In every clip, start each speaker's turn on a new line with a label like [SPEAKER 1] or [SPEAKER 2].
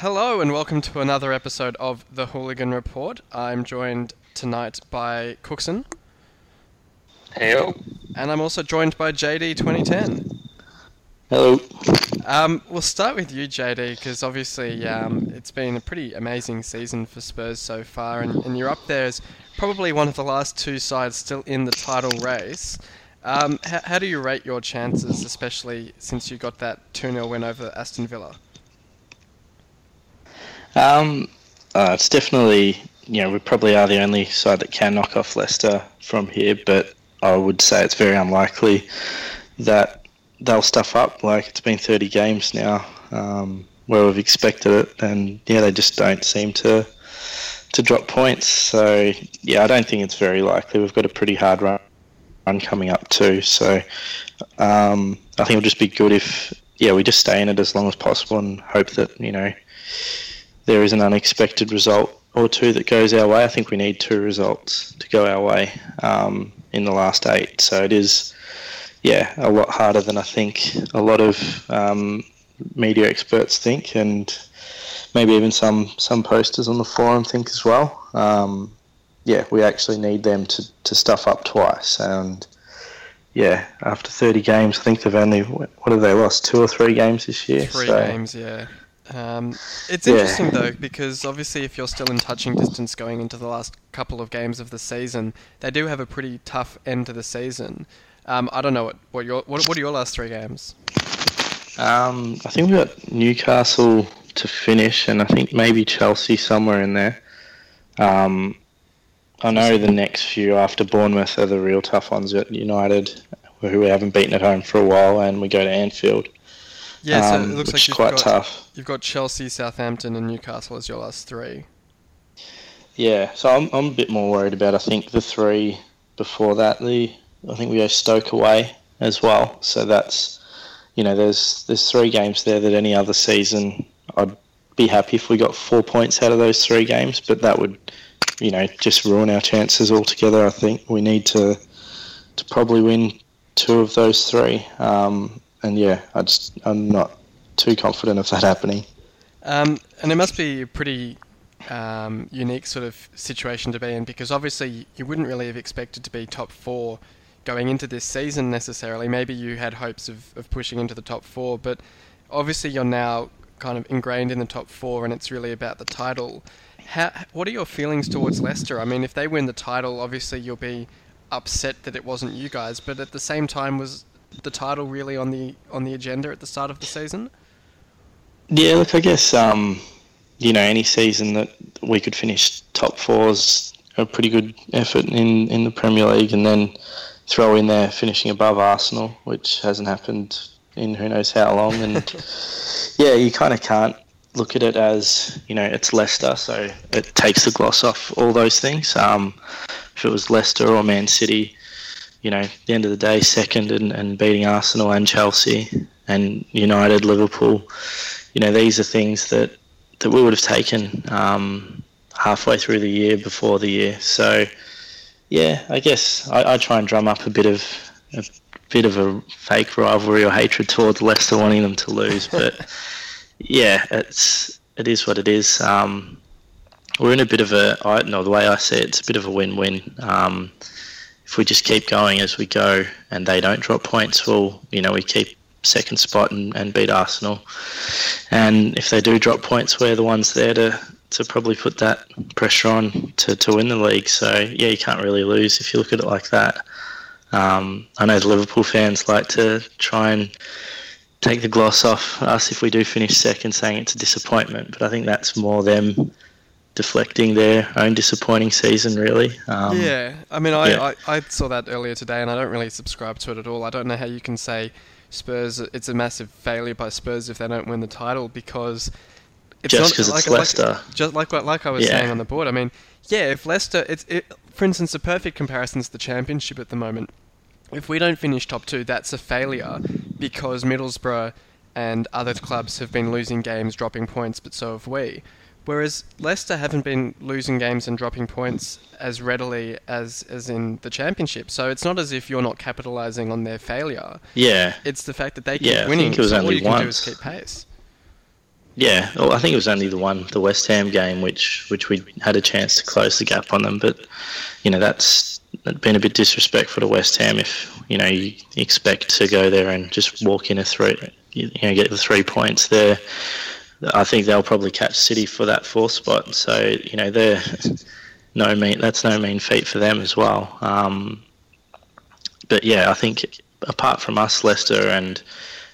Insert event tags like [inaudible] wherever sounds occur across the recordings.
[SPEAKER 1] Hello and welcome to another episode of the Hooligan Report. I'm joined tonight by Cooksen.
[SPEAKER 2] Heyo.
[SPEAKER 1] And I'm also joined by JD 2010.
[SPEAKER 2] Hello.
[SPEAKER 1] Um, we'll start with you, JD, because obviously um, it's been a pretty amazing season for Spurs so far, and, and, you're up there as probably one of the last two sides still in the title race. Um, how, how do you rate your chances, especially since you got that 2 0 win over Aston Villa?
[SPEAKER 2] Um, uh, it's definitely, you know, we probably are the only side that can knock off Leicester from here, but I would say it's very unlikely that they'll stuff up. Like it's been 30 games now um, where we've expected it, and yeah, they just don't seem to to drop points. So yeah, I don't think it's very likely. We've got a pretty hard run run coming up too. So um, I think it'll just be good if yeah we just stay in it as long as possible and hope that you know there is an unexpected result or two that goes our way. I think we need two results to go our way um, in the last eight. So it is, yeah, a lot harder than I think a lot of um, media experts think, and maybe even some some posters on the forum think as well. Um, yeah, we actually need them to, to stuff up twice. And yeah, after 30 games, I think they've only, what have they lost? Two or three games this year?
[SPEAKER 1] Three so, games, yeah. Um, it's interesting yeah. though because obviously if you're still in touching distance going into the last couple of games of the season, they do have a pretty tough end to the season. Um, I don't know what what your what, what are your last three games?
[SPEAKER 2] Um, I think we got Newcastle to finish, and I think maybe Chelsea somewhere in there. Um, I know the next few after Bournemouth are the real tough ones at United, who we haven't beaten at home for a while, and we go to Anfield.
[SPEAKER 1] Yeah, so um, it looks like
[SPEAKER 2] you've quite
[SPEAKER 1] got,
[SPEAKER 2] tough.
[SPEAKER 1] You've got Chelsea, Southampton, and Newcastle as your last three.
[SPEAKER 2] Yeah, so I'm, I'm a bit more worried about. I think the three before that, the I think we go Stoke away as well. So that's you know there's there's three games there that any other season I'd be happy if we got four points out of those three games, but that would you know just ruin our chances altogether. I think we need to to probably win two of those three. Um, and yeah, I just I'm not too confident of that happening.
[SPEAKER 1] Um, and it must be a pretty um, unique sort of situation to be in because obviously you wouldn't really have expected to be top four going into this season necessarily. Maybe you had hopes of, of pushing into the top four, but obviously you're now kind of ingrained in the top four and it's really about the title. How, what are your feelings towards Leicester? I mean, if they win the title, obviously you'll be upset that it wasn't you guys, but at the same time, was the title really on the on the agenda at the start of the season?
[SPEAKER 2] Yeah, look, I guess um, you know any season that we could finish top four is a pretty good effort in in the Premier League, and then throw in there finishing above Arsenal, which hasn't happened in who knows how long, and [laughs] yeah, you kind of can't look at it as you know it's Leicester, so it takes the gloss off all those things. Um, if it was Leicester or Man City, you know, the end of the day, second and, and beating Arsenal and Chelsea and United, Liverpool, you know, these are things that, that we would have taken um, halfway through the year, before the year. So, yeah, I guess I, I try and drum up a bit of a bit of a fake rivalry or hatred towards Leicester, wanting them to lose. But [laughs] yeah, it's it is what it is. Um, we're in a bit of a, I know the way I see it, it's a bit of a win-win. Um, if we just keep going as we go and they don't drop points, well, you know, we keep second spot and, and beat Arsenal. And if they do drop points, we're the ones there to, to probably put that pressure on to, to win the league. So, yeah, you can't really lose if you look at it like that. Um, I know the Liverpool fans like to try and take the gloss off us if we do finish second, saying it's a disappointment, but I think that's more them deflecting their own disappointing season, really.
[SPEAKER 1] Um, yeah, I mean, I, yeah. I, I, saw that earlier today, and I don't really subscribe to it at all. I don't know how you can say Spurs. It's a massive failure by Spurs if they don't win the title because
[SPEAKER 2] it's just because it's
[SPEAKER 1] like,
[SPEAKER 2] Leicester.
[SPEAKER 1] Like, just like like I was yeah. saying on the board. I mean, yeah, if Leicester, it's it, for instance, a perfect comparison is the Championship at the moment. If we don't finish top two, that's a failure because Middlesbrough and other clubs have been losing games, dropping points, but so have we. Whereas Leicester haven't been losing games and dropping points as readily as, as in the championship. So it's not as if you're not capitalising on their failure.
[SPEAKER 2] Yeah.
[SPEAKER 1] It's the fact that they keep
[SPEAKER 2] yeah,
[SPEAKER 1] winning.
[SPEAKER 2] I think it was
[SPEAKER 1] so
[SPEAKER 2] only
[SPEAKER 1] all you
[SPEAKER 2] once.
[SPEAKER 1] can do is keep pace.
[SPEAKER 2] Yeah, well, I think it was only the one, the West Ham game, which which we had a chance to close the gap on them. But you know, that's been a bit disrespectful to West Ham if you know you expect to go there and just walk in a three, you know, get the three points there. I think they'll probably catch City for that fourth spot. So you know, they're no mean that's no mean feat for them as well. Um, but yeah, I think apart from us, Leicester and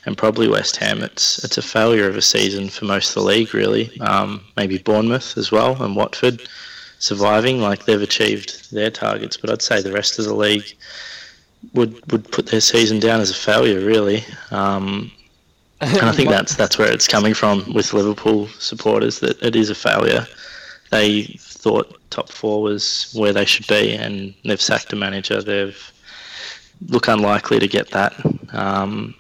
[SPEAKER 2] and probably West Ham, it's it's a failure of a season for most of the league, really. Um, maybe Bournemouth as well and Watford surviving, like they've achieved their targets, but I'd say the rest of the league would would put their season down as a failure, really. Um, and I think that's that's where it's coming from with Liverpool supporters that it is a failure. They thought top four was where they should be, and they've sacked a manager. They've look unlikely to get that. Um,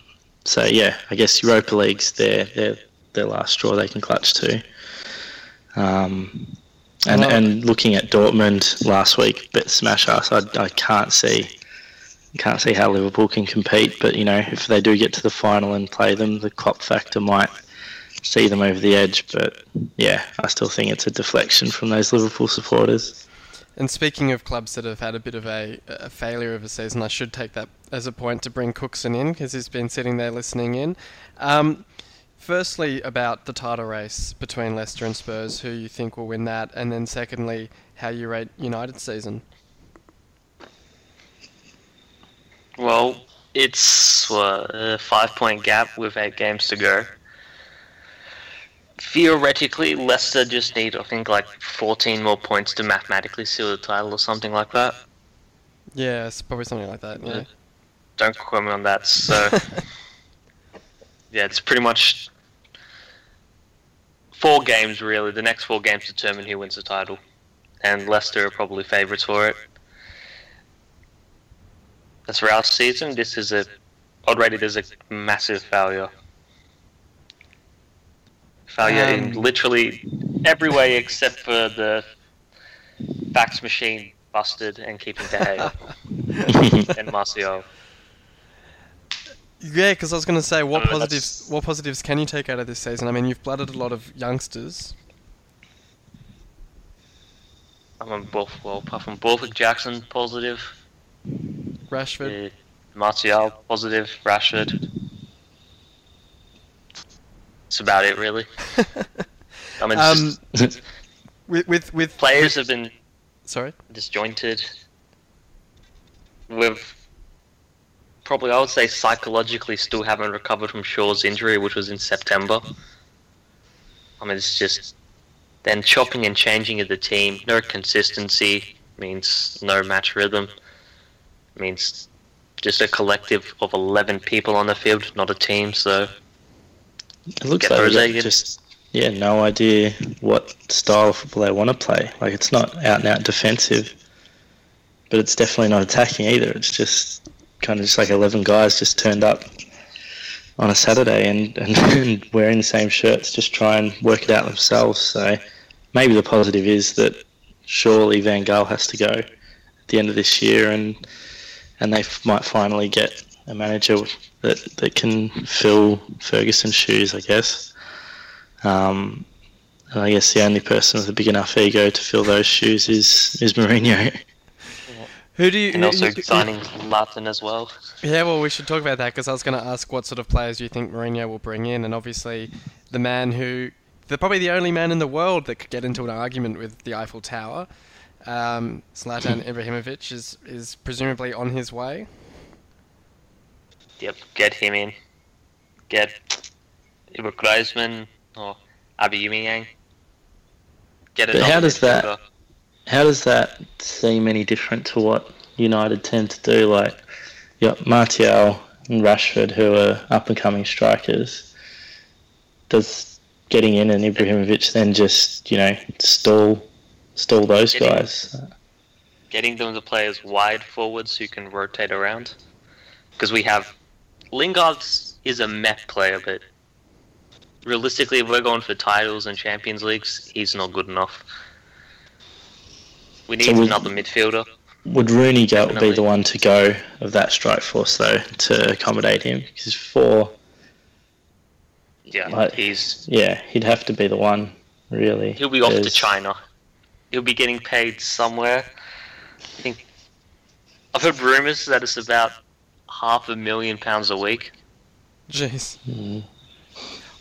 [SPEAKER 2] so yeah, I guess Europa League's their their their last straw they can clutch to. Um, and and looking at Dortmund last week, bit smash us. I, I can't see can't see how Liverpool can compete. But you know, if they do get to the final and play them, the Klopp factor might see them over the edge. But yeah, I still think it's a deflection from those Liverpool supporters.
[SPEAKER 1] And speaking of clubs that have had a bit of a, a, failure of a season, I should take that as a point to bring Cooksen in because he's been sitting there listening in. Um, firstly, about the title race between Leicester and Spurs, who you think will win that, and then secondly, how you rate United's season.
[SPEAKER 3] Well, it's uh, a five point gap with eight games to go theoretically, Leicester just need, I think, like 14 more points to mathematically seal the title or something like that.
[SPEAKER 1] Yeah, it's probably something like that. Yeah.
[SPEAKER 3] Uh, don't quote me on that. So, [laughs] yeah, it's pretty much four games really. The next four games determine who wins the title, and Leicester are probably favourites for it. For our season, this is a, I'd rate it as a massive failure. Failure um, in literally every way except for the fax machine busted and keeping De Gea [laughs] and Martial.
[SPEAKER 1] Yeah, because I was going to say, what positives? What positives can you take out of this season? I mean, you've blooded a lot of youngsters.
[SPEAKER 3] I'm on both. Well, apart from Borthwick Jackson, positive.
[SPEAKER 1] Rashford.
[SPEAKER 3] Uh, Martial, positive. Rashford. That's about it, really. I mean, um,
[SPEAKER 1] just, with, with with
[SPEAKER 3] players have been
[SPEAKER 1] sorry
[SPEAKER 3] disjointed. With probably, I would say, psychologically still haven't recovered from Shaw's injury, which was in September. I mean, it's just then chopping and changing of the team. No consistency means no match rhythm. Means just a collective of eleven people on the field, not a team. So
[SPEAKER 2] it looks like they just yeah, no idea what style of football they want to play. Like it's not out and out defensive, but it's definitely not attacking either. It's just kind of just like eleven guys just turned up on a Saturday and, [laughs] and, and wearing the same shirts, just try and work it out themselves. So maybe the positive is that surely Van Gaal has to go at the end of this year, and and they might finally get a manager that that can fill Ferguson's shoes, I guess. Um, and I guess the only person with a big enough ego to fill those shoes is is Mourinho.
[SPEAKER 1] Who do you?
[SPEAKER 3] And also
[SPEAKER 1] who,
[SPEAKER 3] signing Martin as well.
[SPEAKER 1] Yeah, well, we should talk about that because I was going to ask what sort of players you think Mourinho will bring in, and obviously the man who, the probably the only man in the world that could get into an argument with the Eiffel Tower, um, Zlatan [clears throat] Ibrahimovic is is presumably on his way.
[SPEAKER 3] Yep, get him in. Get either Griezmann or Aubameyang.
[SPEAKER 2] Get it. But how does that? How does that seem any different to what United tend to do? Like, you got Martial and Rashford, who are up and coming strikers. Does getting in and Ibrahimovic then just you know stall stall those getting, guys?
[SPEAKER 3] Getting them to play as wide forwards who can rotate around, because we have Lingard is a mech player, but realistically, if we're going for titles and Champions Leagues, he's not good enough. We need so would, another midfielder.
[SPEAKER 2] Would Rooney go, be the one to go of that strike force though to accommodate him? Because four,
[SPEAKER 3] yeah,
[SPEAKER 2] Like-
[SPEAKER 3] he's
[SPEAKER 2] Yeah, he'd have to be the one, really.
[SPEAKER 3] he'll be off to China. He'll be getting paid somewhere. I think I've heard rumors that it's about half a million pounds a week.
[SPEAKER 1] Jeez.
[SPEAKER 2] Mm.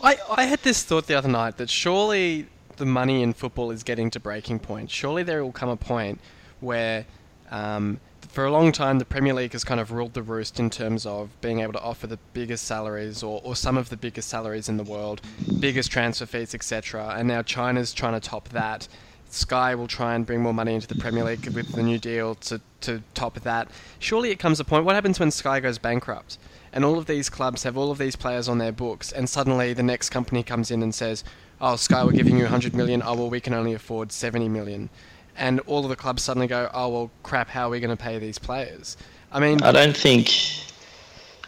[SPEAKER 1] I, I had this thought the other night that surely the money in football is getting to breaking point. Surely there will come a point where, um, for a long time, the Premier League has kind of ruled the roost in terms of being able to offer the biggest salaries or, or some of the biggest salaries in the world, biggest transfer fees, etc. And now China's trying to top that. Sky will try and bring more money into the Premier League with the new deal to, to top that. Surely it comes a point. What happens when Sky goes bankrupt? and all of these clubs have all of these players on their books, and suddenly the next company comes in and says, "Oh, Sky, we're giving you 100 million. Oh, well, we can only afford 70 million," and all of the clubs suddenly go, "Oh, well, crap. How are we going to pay these players?" I mean,
[SPEAKER 2] I don't think.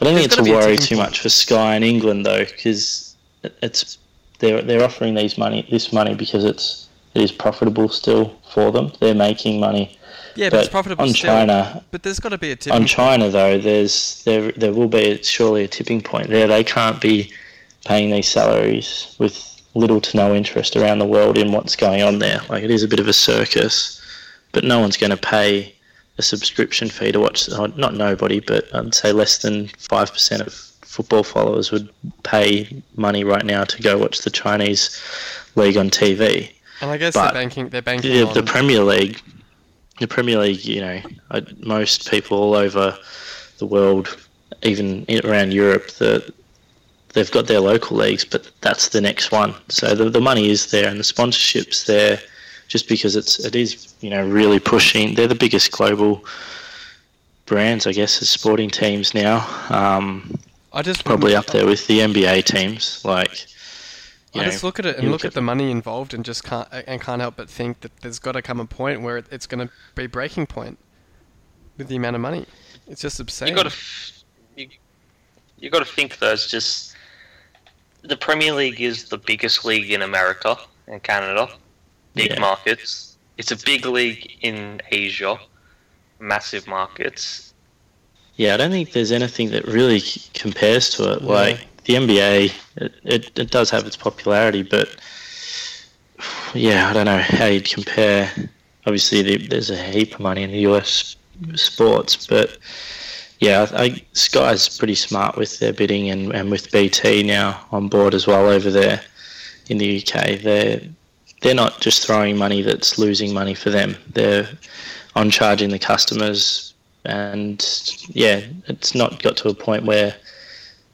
[SPEAKER 2] I don't think it's a
[SPEAKER 1] be a
[SPEAKER 2] worry too much for Sky in England though, because it's they're they're offering these money this money because it's it is profitable still for them. They're making money.
[SPEAKER 1] yeah, but,
[SPEAKER 2] but
[SPEAKER 1] it's profitable
[SPEAKER 2] on
[SPEAKER 1] still.
[SPEAKER 2] China,
[SPEAKER 1] But there's got to be a tipping
[SPEAKER 2] on. China though, there's there there will be surely a tipping point there. They can't be paying these salaries with little to no interest around the world in what's going on there. Like it is a bit of a circus, but no one's going to pay a subscription fee to watch. Not nobody, but I'd say less than five percent of football followers would pay money right now to go watch the Chinese league on TV
[SPEAKER 1] And I guess
[SPEAKER 2] but
[SPEAKER 1] they're banking. They're banking
[SPEAKER 2] the,
[SPEAKER 1] on.
[SPEAKER 2] the Premier League, the Premier League, you know, uh, most people all over the world, even around Europe, the, they've got their local leagues, but that's the next one. So the, the money is there and the sponsorship's there, just because it's it is you know really pushing. They're the biggest global brands, I guess, as sporting teams now. Um,
[SPEAKER 1] I just
[SPEAKER 2] probably up there with the NBA teams, like. You
[SPEAKER 1] I
[SPEAKER 2] know,
[SPEAKER 1] just look at it and look at the money involved and just can't and can't help but think that there's got to come a point where it, it's going to be breaking point with the amount of money. It's just obscene.
[SPEAKER 3] You got to you, you got to think though. It's just the Premier League is the biggest league in America and Canada, big
[SPEAKER 2] Yeah.
[SPEAKER 3] markets. It's a big league in Asia, massive markets.
[SPEAKER 2] Yeah, I don't think there's anything that really compares to it. Like the NBA, it, it, it does have its popularity, but yeah, I don't know how you'd compare. Obviously, the, there's a heap of money in the US sports, but yeah, I, I, Sky's pretty smart with their bidding and, and with BT now on board as well over there in the UK. They're they're not just throwing money that's losing money for them. They're on charging the customers and yeah, it's not got to a point where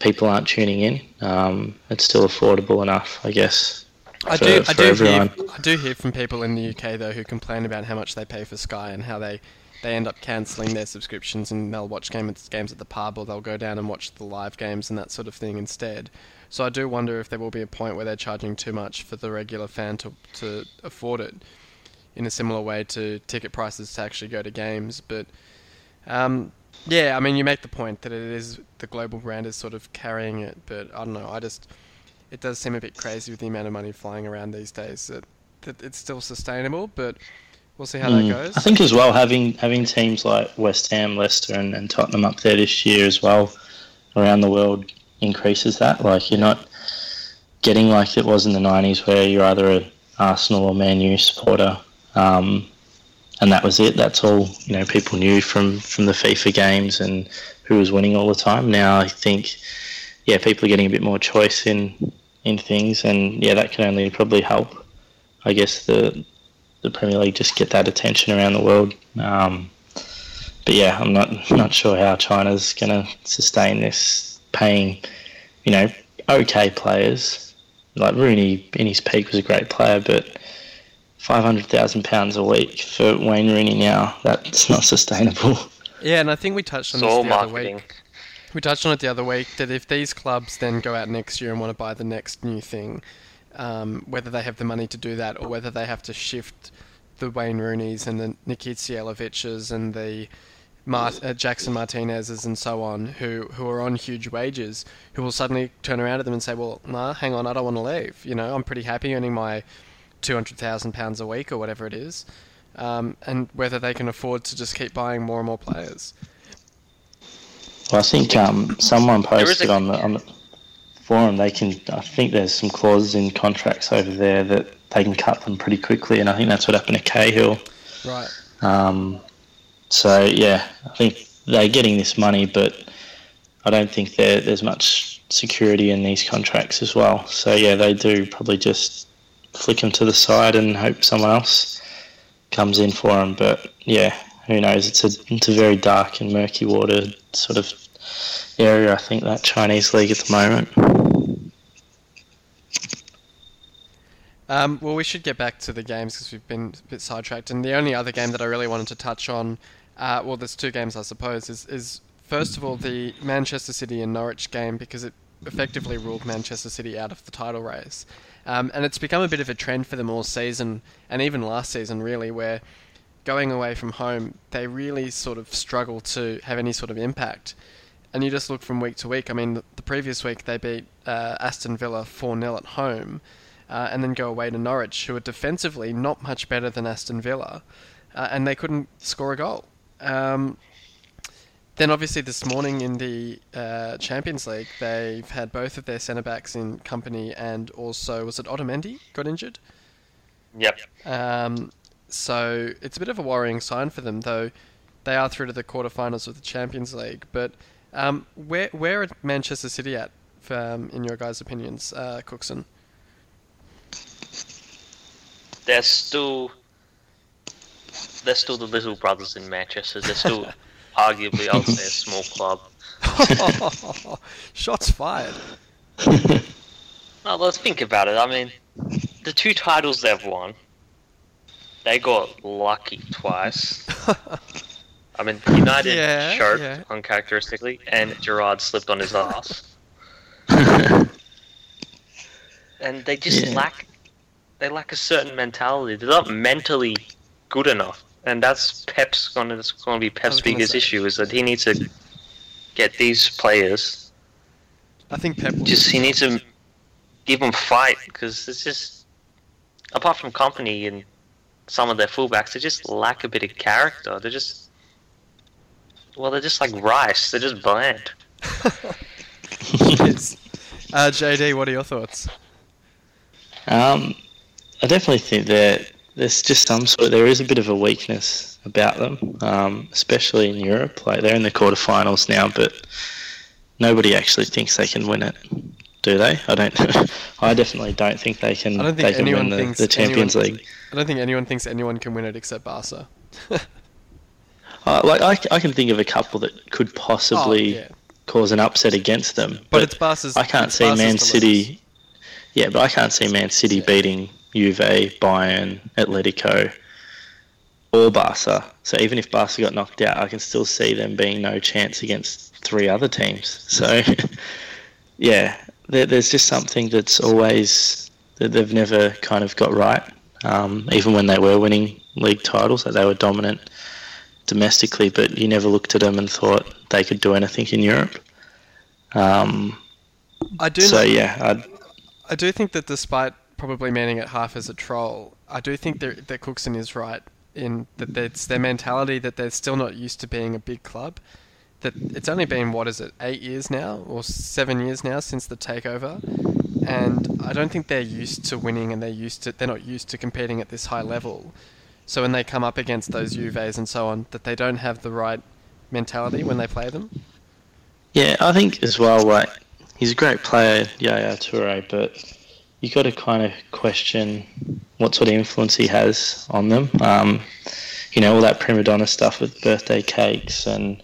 [SPEAKER 2] people aren't tuning in. Um, it's still affordable enough, I guess.
[SPEAKER 1] I
[SPEAKER 2] for-
[SPEAKER 1] do, I
[SPEAKER 2] for
[SPEAKER 1] do hear. I do hear from people in the UK though who complain about how much they pay for Sky and how they, they end up cancelling their subscriptions and they'll watch game, games at the pub or they'll go down and watch the live games and that sort of thing instead. So I do wonder if there will be a point where they're charging too much for the regular fan to to afford it, in a similar way to ticket prices to actually go to games. But um, yeah, I mean, you make the point that it is the global brand is sort of carrying it, but I don't know. I just it does seem a bit crazy with the amount of money flying around these days that, that it's still sustainable, but we'll see how
[SPEAKER 2] Mm.
[SPEAKER 1] that goes.
[SPEAKER 2] I think as well having having teams like West Ham, Leicester, and, and Tottenham up there this year as well around the world increases that. Like you're not getting like it was in the '90s, where you're either a Arsenal or Man U supporter, um, and that was it. That's all you know. People knew from from the FIFA games and who was winning all the time. Now I think, yeah, people are getting a bit more choice in in things, and yeah, that can only probably help. I guess the the Premier League just get that attention around the world. Um, but yeah, I'm not [laughs] not sure how China's going to sustain this, paying you know okay players like Rooney in his peak was a great player, but five hundred thousand pounds a week for Wayne Rooney now that's not sustainable.
[SPEAKER 1] yeah, and I think we touched on
[SPEAKER 3] It's
[SPEAKER 1] this
[SPEAKER 3] all
[SPEAKER 1] the other week. We touched on it the other week that if these clubs then go out next year and want to buy the next new thing, um, whether they have the money to do that or whether they have to shift the Wayne Rooney's and the Nikica Jelavić's and the Mart- uh, Jackson Martinez's and so on, who who are on huge wages, who will suddenly turn around at them and say, "Well, nah, hang on, I don't want to leave. You know, I'm pretty happy earning my two hundred thousand pounds a week or whatever it is." Um, and whether they can afford to just keep buying more and more players.
[SPEAKER 2] Well, I think um, someone posted
[SPEAKER 3] a-
[SPEAKER 2] on the on the, for them. They can. I think there's some clauses in contracts over there that they can cut them pretty quickly, and I think that's what happened to Cahill.
[SPEAKER 1] Right.
[SPEAKER 2] Um, so yeah, I think they're getting this money, but I don't think there there's much security in these contracts as well. So yeah, they do probably just flick them to the side and hope someone else comes in for them. But yeah, who knows? It's a it's a very dark and murky water sort of area. I think that Chinese league at the moment.
[SPEAKER 1] Um, well, we should get back to the games because we've been a bit sidetracked. And the only other game that I really wanted to touch on, uh, well, there's two games I suppose, is, is first of all the Manchester City and Norwich game because it effectively ruled Manchester City out of the title race. Um, and it's become a bit of a trend for them all season, and even last season, really, where going away from home, they really sort of struggle to have any sort of impact. And you just look from week to week. I mean, the previous week they beat uh, Aston Villa 4 0 at home uh, and then go away to Norwich, who are defensively not much better than Aston Villa, uh, and they couldn't score a goal. Um, then obviously this morning in the uh, Champions League, they've had both of their centre backs in Kompany, and also was it Otamendi got injured?
[SPEAKER 3] Yep.
[SPEAKER 1] Um, so it's a bit of a worrying sign for them, though they are through to the quarterfinals of the Champions League. But um, where where are Manchester City at, um, in your guys' opinions, uh, Cooksen?
[SPEAKER 3] they're still they're still the little brothers in Manchester. They're still [laughs] arguably, I would say, a [laughs] small club. [laughs]
[SPEAKER 1] Shots fired.
[SPEAKER 3] Now let's think about it. I mean, the two titles they've won, they got lucky twice. [laughs] I mean, United
[SPEAKER 1] Yeah,
[SPEAKER 3] choked
[SPEAKER 1] yeah.
[SPEAKER 3] uncharacteristically, and Gerrard slipped on his ass. and they just
[SPEAKER 2] Yeah.
[SPEAKER 3] lack they lack a certain mentality. They're not mentally good enough, and that's Pep's going to that's going to be Pep's biggest
[SPEAKER 1] say.
[SPEAKER 3] issue is that he needs to get these players.
[SPEAKER 1] I think Pep will
[SPEAKER 3] Just he needs to give them fight because it's just apart from Kompany and some of their fullbacks, they just lack a bit of character. They're just well, they're just like rice. They're just bland. [laughs]
[SPEAKER 1] Yes. Uh, JD, what are your thoughts?
[SPEAKER 2] Um, I definitely think that there's just some sort. of, There is a bit of a weakness about them, um, especially in Europe. Like they're in the quarterfinals now, but nobody actually thinks they can win it, do they? I don't. [laughs] I definitely don't think they can.
[SPEAKER 1] I don't think
[SPEAKER 2] they can
[SPEAKER 1] anyone
[SPEAKER 2] win the,
[SPEAKER 1] thinks
[SPEAKER 2] the Champions
[SPEAKER 1] anyone-
[SPEAKER 2] League.
[SPEAKER 1] I don't think anyone thinks anyone can win it except Barca. [laughs]
[SPEAKER 2] Uh, like I, I can think of a couple that could possibly
[SPEAKER 1] Oh, yeah.
[SPEAKER 2] cause an upset against them,
[SPEAKER 1] But, it's Barca's.
[SPEAKER 2] I can't see
[SPEAKER 1] Barca's
[SPEAKER 2] Man. City. Yeah, but I can't see Man City
[SPEAKER 1] Yeah.
[SPEAKER 2] beating Juve, Bayern, Atletico, or Barca. So even if Barca got knocked out, I can still see them being no chance against three other teams. So [laughs] yeah, there, there's just something that's always that they've never kind of got right. Um, even when they were winning league titles, like they were dominant domestically, but you never looked at them and thought they could do anything in Europe. Um,
[SPEAKER 1] I do.
[SPEAKER 2] so
[SPEAKER 1] know-
[SPEAKER 2] yeah, I'd,
[SPEAKER 1] I do think that despite probably meaning it half as a troll, I do think that, that Cooksen is right in that it's their mentality that they're still not used to being a big club. That it's only been what is it, eight years now or seven years now since the takeover, and I don't think they're used to winning and they're used to they're not used to competing at this high level. So when they come up against those Juves and so on, that they don't have the right mentality when they play them.
[SPEAKER 2] yeah, I think as well. Like he's a great player, Yaya Toure, but you got to kind of question what sort of influence he has on them. Um, you know, all that prima donna stuff with birthday cakes and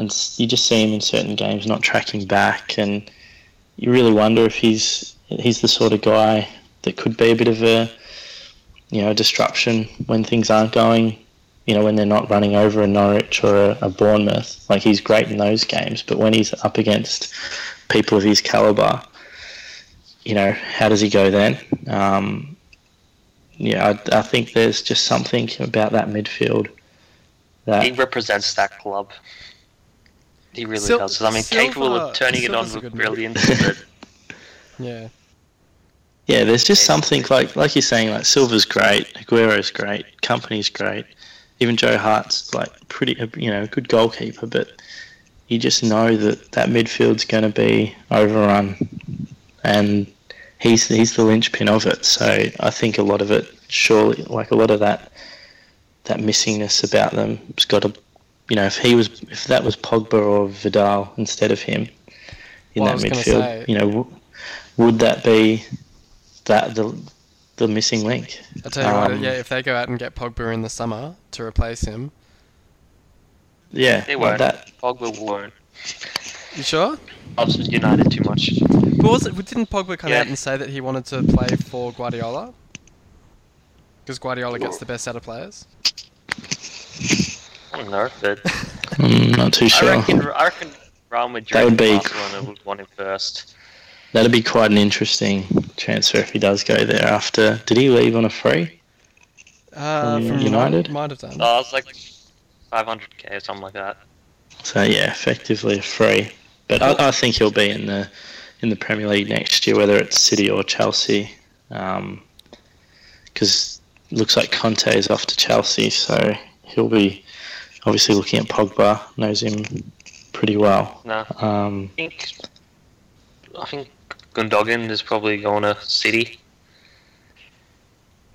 [SPEAKER 2] and you just see him in certain games not tracking back, and you really wonder if he's he's the sort of guy that could be a bit of a you know disruption when things aren't going. You know, when they're not running over a Norwich or a, a Bournemouth, like he's great in those games, but when he's up against people of his caliber, you know, how does he go then? Um, yeah, I, I think there's just something about that midfield that
[SPEAKER 3] He represents that club. He really
[SPEAKER 1] Sil-
[SPEAKER 3] does. I mean,
[SPEAKER 1] Silva-
[SPEAKER 3] capable of turning it on
[SPEAKER 1] Silva's a
[SPEAKER 3] with brilliance. but [laughs]
[SPEAKER 1] Yeah.
[SPEAKER 2] Yeah, there's just something like like you're saying, like Silva's great, Aguero's great, Kompany's great, even Joe Hart's like pretty, you know, good goalkeeper, but you just know that that midfield's going to be overrun and he's he's the linchpin of it. So I think a lot of it, surely, like a lot of that that missingness about them, has got to, you know, if he was if that was Pogba or Vidal instead of him in
[SPEAKER 1] Well,
[SPEAKER 2] that midfield,
[SPEAKER 1] say-
[SPEAKER 2] you know, w- would that be that the the missing link?
[SPEAKER 1] I tell you what,
[SPEAKER 2] Um,
[SPEAKER 1] yeah, if they go out and get Pogba in the summer to replace him,
[SPEAKER 2] Yeah,
[SPEAKER 3] They won't.
[SPEAKER 2] that.
[SPEAKER 3] Pogba won't.
[SPEAKER 1] You sure?
[SPEAKER 3] Loves United too much.
[SPEAKER 1] But was it, didn't Pogba come
[SPEAKER 3] Yeah.
[SPEAKER 1] out and say that he wanted to play for Guardiola? Because Guardiola gets the best out of players.
[SPEAKER 3] I don't know, but
[SPEAKER 2] I'm not too sure.
[SPEAKER 3] I
[SPEAKER 2] sure.
[SPEAKER 3] reckon I reckon Real Madrid
[SPEAKER 2] That would be-
[SPEAKER 3] Barcelona would want him first.
[SPEAKER 2] That'd be quite an interesting transfer if he does go there. After, did he leave on a free?
[SPEAKER 1] Uh,
[SPEAKER 2] From
[SPEAKER 1] from
[SPEAKER 2] United?
[SPEAKER 1] might have done.
[SPEAKER 3] Oh, it's like 500k or something like that.
[SPEAKER 2] So yeah, effectively a free. But I, I think he'll be in the in the Premier League next year, whether it's City or Chelsea, because looks like Conte is off to Chelsea, so he'll be obviously looking at Pogba, knows him pretty well.
[SPEAKER 3] No,
[SPEAKER 2] Um,
[SPEAKER 3] I think I think Gundogan is probably going to City,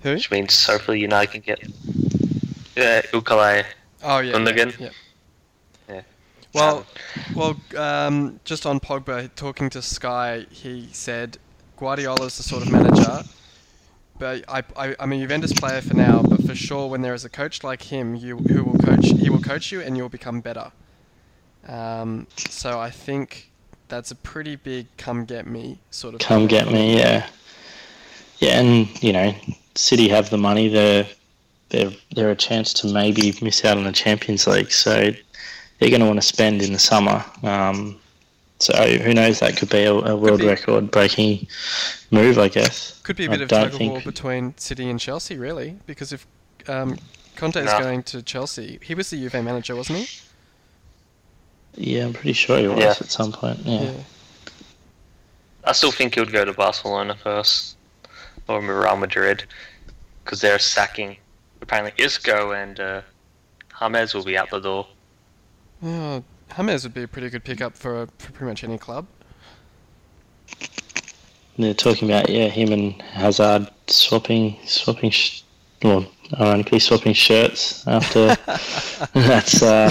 [SPEAKER 1] Who?
[SPEAKER 3] which means hopefully United can get uh, Ukale.
[SPEAKER 1] Oh yeah.
[SPEAKER 3] Gundogan?
[SPEAKER 1] Yeah.
[SPEAKER 3] Yeah.
[SPEAKER 1] Well, well, um, just on Pogba, talking to Sky, he said Guardiola's the sort of manager. But I, I, I'm a Juventus player for now, but for sure, when there is a coach like him, you who will coach, he will coach you, and you'll become better. Um, so I think that's a pretty big "come get me" sort of.
[SPEAKER 2] come
[SPEAKER 1] thing.
[SPEAKER 2] get me, yeah, yeah, and you know, City have the money. They're they're they're a chance to maybe miss out on the Champions League, so they're going to want to spend in the summer. Um, so who knows? That could be a, a world
[SPEAKER 1] be.
[SPEAKER 2] record breaking move, I guess.
[SPEAKER 1] Could be a bit of
[SPEAKER 2] don't
[SPEAKER 1] tug of war between City and Chelsea, really, because if um, Conte is
[SPEAKER 3] No.
[SPEAKER 1] going to Chelsea, he was the Juve manager, wasn't he?
[SPEAKER 2] Yeah, I'm pretty sure he was
[SPEAKER 3] Yeah.
[SPEAKER 2] at some point. Yeah.
[SPEAKER 3] I still think he would go to Barcelona first, or Real Madrid, because they're sacking. Apparently, Isco and uh, James will be out the door.
[SPEAKER 1] Oh, James would be a pretty good pickup for, for pretty much any club.
[SPEAKER 2] They're talking about yeah, him and Hazard swapping swapping, sh- well, ironically swapping shirts after [laughs] that's uh,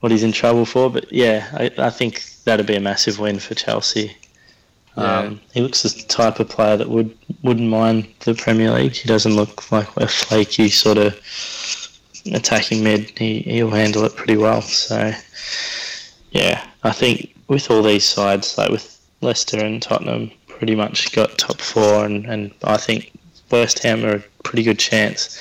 [SPEAKER 2] what he's in trouble for. But yeah, I, I think that'd be a massive win for Chelsea.
[SPEAKER 1] Yeah.
[SPEAKER 2] Um, he looks the type of player that would wouldn't mind the Premier League. He doesn't look like a flaky sort of attacking mid. He he'll handle it pretty well. So yeah, I think with all these sides, like with Leicester and Tottenham, pretty much got top four, and, and I think West Ham are a pretty good chance.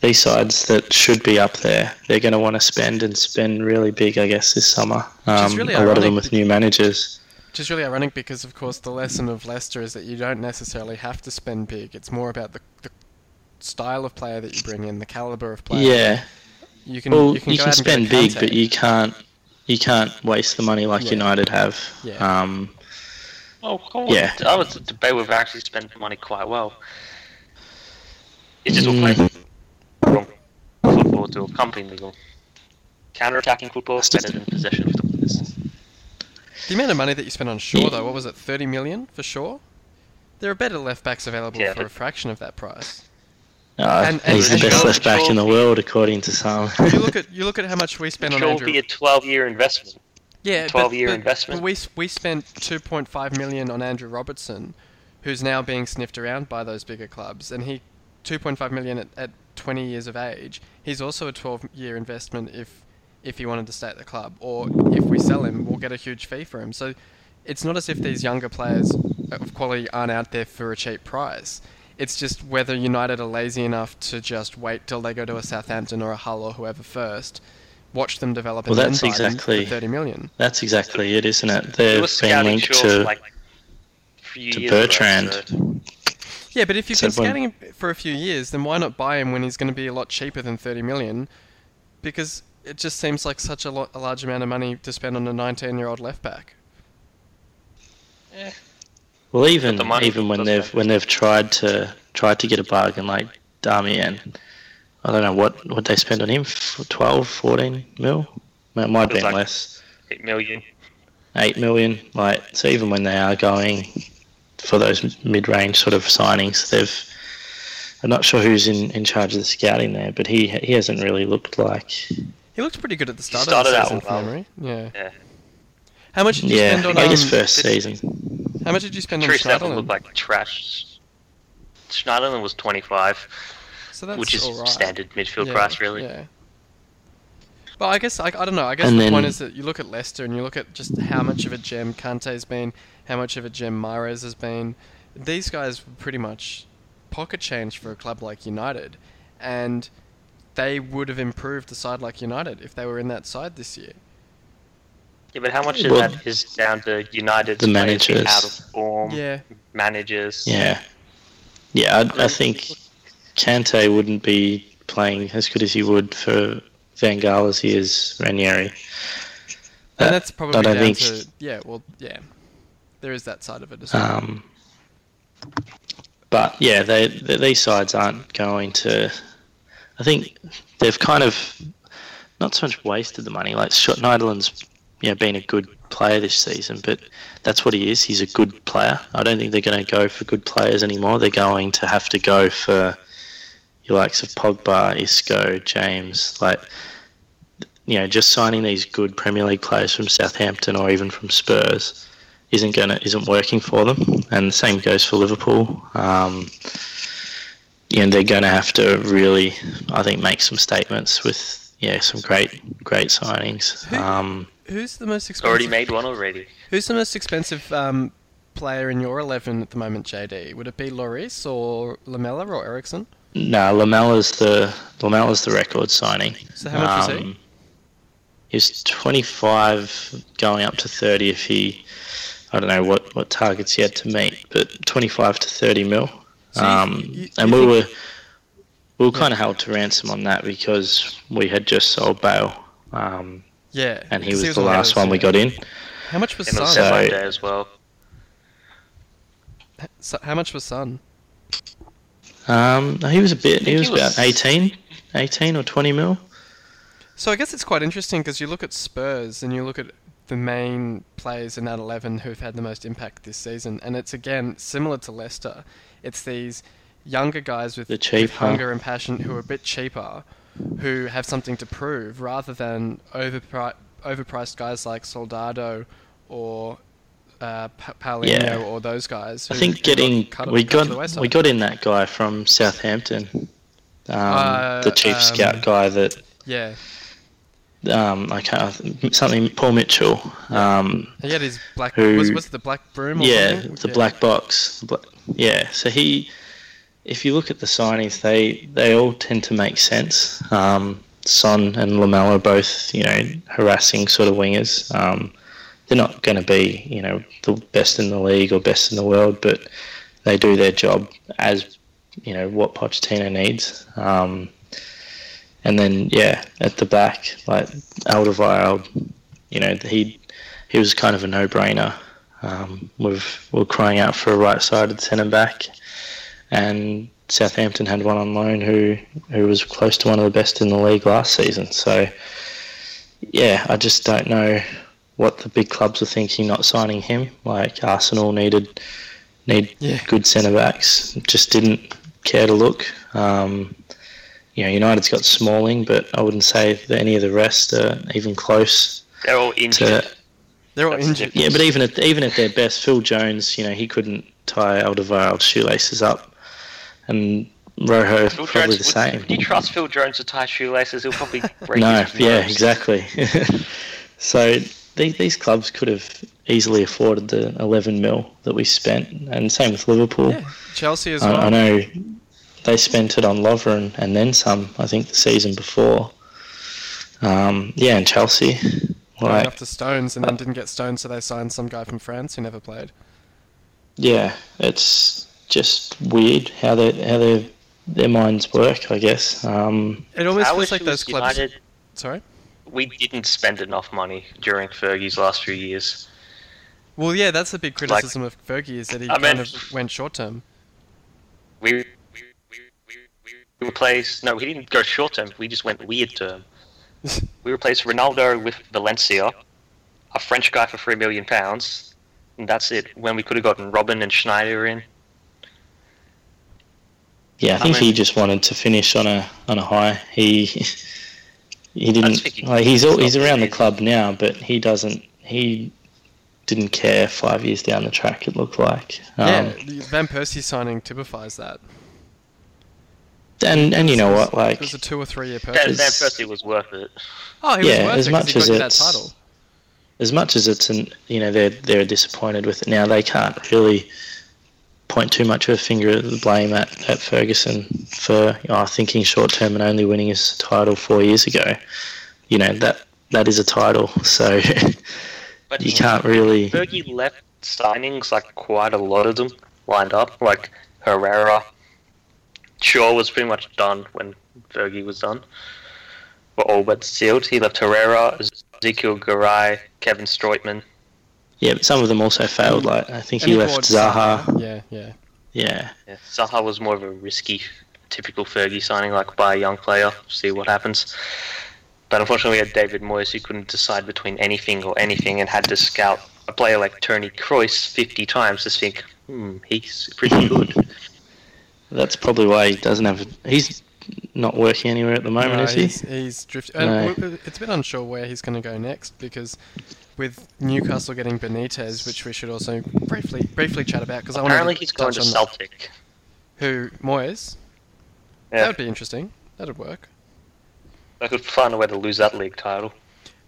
[SPEAKER 2] These sides that should be up there, they're going to want to spend and spend really big, I guess, this summer. Um,
[SPEAKER 1] really
[SPEAKER 2] a lot of them with new managers.
[SPEAKER 1] Which is really ironic because, of course, the lesson of Leicester is that you don't necessarily have to spend big. It's more about the, the style of player that you bring in, the caliber of player.
[SPEAKER 2] Yeah,
[SPEAKER 1] You can
[SPEAKER 2] well,
[SPEAKER 1] you can
[SPEAKER 2] you
[SPEAKER 1] go
[SPEAKER 2] can
[SPEAKER 1] out and get a
[SPEAKER 2] spend big, but you can't you can't waste the money like
[SPEAKER 1] Yeah.
[SPEAKER 2] United have.
[SPEAKER 1] Yeah.
[SPEAKER 2] Um,
[SPEAKER 3] Oh, cool.
[SPEAKER 2] Yeah.
[SPEAKER 3] I would debate we've actually spent money quite well. It's just
[SPEAKER 2] Mm.
[SPEAKER 3] we're playing from football to accompany the counter-attacking football is better than possession football. is.
[SPEAKER 1] The amount of money that you spent on Shaw,
[SPEAKER 2] Yeah.
[SPEAKER 1] though, what was it, 30 million for Shaw? There are better left backs available
[SPEAKER 3] Yeah,
[SPEAKER 1] for
[SPEAKER 3] but-
[SPEAKER 1] a fraction of that price.
[SPEAKER 2] Uh,
[SPEAKER 1] And- and-
[SPEAKER 2] he's the
[SPEAKER 1] and
[SPEAKER 2] best left back in the world, according to some. [laughs]
[SPEAKER 1] You look at you look at how much we spent on
[SPEAKER 3] Sure will
[SPEAKER 1] Andrew.
[SPEAKER 3] be a 12-year investment.
[SPEAKER 1] Yeah,
[SPEAKER 3] 12-year
[SPEAKER 1] but, but,
[SPEAKER 3] investment.
[SPEAKER 1] But we we spent 2.5 million on Andrew Robertson, who's now being sniffed around by those bigger clubs, and he 2.5 million at, at 20 years of age. He's also a 12-year investment if if he wanted to stay at the club, or if we sell him, we'll get a huge fee for him. So it's not as if these younger players of quality aren't out there for a cheap price. It's just whether United are lazy enough to just wait till they go to a Southampton or a Hull or whoever first, watch them develop,
[SPEAKER 2] Well,
[SPEAKER 1] and
[SPEAKER 2] that's
[SPEAKER 1] then
[SPEAKER 2] exactly-
[SPEAKER 1] for 30 million.
[SPEAKER 2] That's exactly it, isn't it? They've
[SPEAKER 3] were
[SPEAKER 2] been linked to.
[SPEAKER 3] like
[SPEAKER 2] to Bertrand.
[SPEAKER 1] Yeah, but if you've
[SPEAKER 2] So
[SPEAKER 1] been
[SPEAKER 2] when-
[SPEAKER 1] scouting him for a few years, then why not buy him when he's going to be a lot cheaper than 30 million? Because it just seems like such a, lot, a large amount of money to spend on a 19-year-old left back.
[SPEAKER 2] Well, even
[SPEAKER 3] the money
[SPEAKER 2] even when they've
[SPEAKER 3] matter.
[SPEAKER 2] when they've tried to tried to get a bargain like Darmian, I don't know what what they spend on him, f- 12, 14 mil. It might
[SPEAKER 3] It was
[SPEAKER 2] be
[SPEAKER 3] like-
[SPEAKER 2] less,
[SPEAKER 3] Eight million.
[SPEAKER 2] eight million. Like so, even when they are going for those mid-range sort of signings. They've I'm not sure who's in, in charge of the scouting there, but he he hasn't really looked like.
[SPEAKER 1] He looked pretty good at the start
[SPEAKER 3] started
[SPEAKER 1] of the
[SPEAKER 3] out
[SPEAKER 1] season, from
[SPEAKER 3] well.
[SPEAKER 1] memory. Yeah.
[SPEAKER 3] Yeah.
[SPEAKER 1] How much did you
[SPEAKER 2] Yeah,
[SPEAKER 1] spend on
[SPEAKER 2] I guess
[SPEAKER 1] um,
[SPEAKER 2] first season.
[SPEAKER 1] How much did you spend on
[SPEAKER 3] Trish Neville
[SPEAKER 1] Schneiderlin?
[SPEAKER 3] looked like trash. Schneiderlin was 25,
[SPEAKER 1] so that's
[SPEAKER 3] which is
[SPEAKER 1] all right.
[SPEAKER 3] standard midfield
[SPEAKER 1] Yeah,
[SPEAKER 3] price, really.
[SPEAKER 1] Yeah. Well, I guess I, I don't know. I guess
[SPEAKER 2] And
[SPEAKER 1] the point is that you look at Leicester and you look at just how much of a gem Kante's been, how much of a gem Mahrez has been. These guys were pretty much pocket change for a club like United, and they would have improved the side like United if they were in that side this year.
[SPEAKER 3] Yeah, but how much of
[SPEAKER 2] Well,
[SPEAKER 3] that is down to United's
[SPEAKER 2] the
[SPEAKER 3] players
[SPEAKER 2] managers.
[SPEAKER 3] out of form,
[SPEAKER 1] Yeah.
[SPEAKER 3] managers?
[SPEAKER 2] Yeah, yeah. I, I think Kante wouldn't be playing as good as he would for Van Gaal as he is Ranieri.
[SPEAKER 1] And
[SPEAKER 2] Uh,
[SPEAKER 1] that's probably
[SPEAKER 2] I
[SPEAKER 1] down
[SPEAKER 2] don't think-
[SPEAKER 1] to yeah. Well, yeah. There is that side of it as well.
[SPEAKER 2] Um, but yeah, they, they, these sides aren't going to. I think they've kind of not so much wasted the money. Like Schneiderlin's, you know, been a good player this season, but that's what he is. He's a good player. I don't think they're going to go for good players anymore. They're going to have to go for your likes of Pogba, Isco, James, like you know, just signing these good Premier League players from Southampton or even from Spurs isn't gonna isn't working for them, and the same goes for Liverpool. Um, you know, they're going to have to really, I think, make some statements with yeah some great great signings. Um,
[SPEAKER 1] Who's the most expensive?
[SPEAKER 3] Already made one already.
[SPEAKER 1] Who's the most expensive um, player in your eleven at the moment, JD? Would it be Lloris or Lamela or Eriksen?
[SPEAKER 2] no, Lamela's the Lamela's the record signing.
[SPEAKER 1] So how much is he?
[SPEAKER 2] Um, He's 25 going up to 30 if he, I don't know what, what targets he had to meet, but 25 to 30 mil.
[SPEAKER 1] So you-
[SPEAKER 2] um,
[SPEAKER 1] you-
[SPEAKER 2] and
[SPEAKER 1] you
[SPEAKER 2] we
[SPEAKER 1] think-
[SPEAKER 2] were we were kind of held to ransom on that because we had just sold Bale, um,
[SPEAKER 1] Yeah,
[SPEAKER 2] and he
[SPEAKER 1] because
[SPEAKER 2] was the last one we got in.
[SPEAKER 1] How much was
[SPEAKER 3] And it was
[SPEAKER 1] Son?
[SPEAKER 2] So-
[SPEAKER 3] Monday as well.
[SPEAKER 1] So- How much was Son?
[SPEAKER 2] Um, he was a bit. He was,
[SPEAKER 3] he was-
[SPEAKER 2] about 18, 18 or 20 mil.
[SPEAKER 1] So I guess it's quite interesting because you look at Spurs and you look at the main players in that 11 who've had the most impact this season, and it's again similar to Leicester. It's these younger guys with,
[SPEAKER 2] The
[SPEAKER 1] with
[SPEAKER 2] cheaper.
[SPEAKER 1] hunger and passion who are a bit cheaper, who have something to prove, rather than overpri- overpriced guys like Soldado or uh, Pa- Paulinho
[SPEAKER 2] Yeah.
[SPEAKER 1] or those guys.
[SPEAKER 2] I think getting
[SPEAKER 1] cut-
[SPEAKER 2] we got we got in that guy from Southampton, um,
[SPEAKER 1] Uh,
[SPEAKER 2] the chief
[SPEAKER 1] um,
[SPEAKER 2] scout guy that
[SPEAKER 1] yeah.
[SPEAKER 2] um, I can't something Paul Mitchell. Um,
[SPEAKER 1] He had his black.
[SPEAKER 2] Who-
[SPEAKER 1] was, was it the black broom? Or
[SPEAKER 2] yeah,
[SPEAKER 1] something?
[SPEAKER 2] the black box. the bla- Yeah, so he, if you look at the signings, they they all tend to make sense. Um, Son and Lamela are both you know harassing sort of wingers. Um, they're not going to be you know the best in the league or best in the world, but they do their job as you know what Pochettino needs. Um, and then yeah, at the back, like Alderweireld, you know he he was kind of a no-brainer. Um, we've, we're crying out for a right-sided centre back, and Southampton had one on loan who who was close to one of the best in the league last season. So yeah, I just don't know what the big clubs are thinking not signing him. Like Arsenal needed need
[SPEAKER 1] Yeah.
[SPEAKER 2] good centre backs, just didn't care to look. Um, you know, United's got Smalling, but I wouldn't say that any of the rest are even close
[SPEAKER 3] They're all injured.
[SPEAKER 2] to
[SPEAKER 1] They're all injured.
[SPEAKER 2] yeah, but even at even at their best, Phil Jones, you know, he couldn't tie Alderweireld's shoelaces up, and Rojo
[SPEAKER 3] Phil
[SPEAKER 2] probably
[SPEAKER 3] Jones,
[SPEAKER 2] the same.
[SPEAKER 3] would you trust Phil Jones to tie shoelaces? He'll probably [laughs] break
[SPEAKER 2] No,
[SPEAKER 3] his
[SPEAKER 2] yeah, exactly. [laughs] so these, these clubs could have easily afforded the 11 mil that we spent, and same with Liverpool.
[SPEAKER 1] Yeah, Chelsea as
[SPEAKER 2] I,
[SPEAKER 1] well.
[SPEAKER 2] I know they spent it on Lovren and then some. I think the season before. Um, yeah, and Chelsea.
[SPEAKER 1] Going
[SPEAKER 2] Like,
[SPEAKER 1] off to Stones and then didn't get Stones, so they signed some guy from France who never played.
[SPEAKER 2] yeah, it's just weird how they how their their minds work. I guess. Um,
[SPEAKER 1] It almost
[SPEAKER 3] I
[SPEAKER 1] feels like those clubs.
[SPEAKER 3] United.
[SPEAKER 1] Sorry.
[SPEAKER 3] We didn't spend enough money during Fergie's last few years.
[SPEAKER 1] Well, yeah, that's the big criticism of Fergie is that he
[SPEAKER 3] I
[SPEAKER 1] kind
[SPEAKER 3] mean-
[SPEAKER 1] of went short term.
[SPEAKER 3] We we, we, we, we replaced no, we didn't go short term. We just went weird term. [laughs] we replaced Ronaldo with Valencia, a French guy for three million pounds, And that's it. When we could have gotten Robin and Schneider in.
[SPEAKER 2] Yeah, I
[SPEAKER 3] I
[SPEAKER 2] think he just wanted to finish on a on a high. He he didn't
[SPEAKER 3] he-
[SPEAKER 2] like he's all, he's around the club now, but he doesn't he didn't care five years down the track. It looked like. Um,
[SPEAKER 1] yeah, Van Persie signing typifies that.
[SPEAKER 2] and and you know
[SPEAKER 1] was-
[SPEAKER 2] what, like
[SPEAKER 1] it was a two or three year
[SPEAKER 3] Van,
[SPEAKER 1] purchase.
[SPEAKER 3] Van Persie was worth it.
[SPEAKER 1] Oh, he
[SPEAKER 2] Yeah,
[SPEAKER 1] was worth
[SPEAKER 2] as
[SPEAKER 1] it 'cause
[SPEAKER 2] much
[SPEAKER 1] he
[SPEAKER 2] as
[SPEAKER 1] got you that
[SPEAKER 2] it's-
[SPEAKER 1] title.
[SPEAKER 2] as much as it's an you know they're they're disappointed with it now, they can't really point too much of a finger of the blame at, at Ferguson for oh, thinking short term and only winning his title four years ago. You know that that is a title, so [laughs]
[SPEAKER 3] But
[SPEAKER 2] you can't really.
[SPEAKER 3] Fergie left signings like quite a lot of them lined up, like Herrera. Shaw was pretty much done when Fergie was done. but all but sealed. He left Herrera, Ezequiel Garay, Kevin Strootman.
[SPEAKER 2] Yeah, but some of them also failed. Like I think he
[SPEAKER 1] And
[SPEAKER 2] left Zaha.
[SPEAKER 1] Yeah, yeah.
[SPEAKER 2] Yeah,
[SPEAKER 3] Yeah, Zaha was more of a risky, typical Fergie signing, like buy a young player, see what happens. But unfortunately, we had David Moyes who couldn't decide between anything or anything and had to scout a player like Tony Kroos 50 times to think, hmm, he's pretty good.
[SPEAKER 2] that's probably why he doesn't have. He's not working anywhere at the moment,
[SPEAKER 1] No,
[SPEAKER 2] is he?
[SPEAKER 1] he's, he's drifted.
[SPEAKER 2] No.
[SPEAKER 1] It's a bit unsure where he's going to go next because with Newcastle getting Benitez, which we should also briefly briefly chat about because I want
[SPEAKER 3] Apparently, he's going to Celtic.
[SPEAKER 1] that. Who Moyes?
[SPEAKER 3] Yeah.
[SPEAKER 1] That would be interesting. That'd work.
[SPEAKER 3] I could find a way to lose that league title.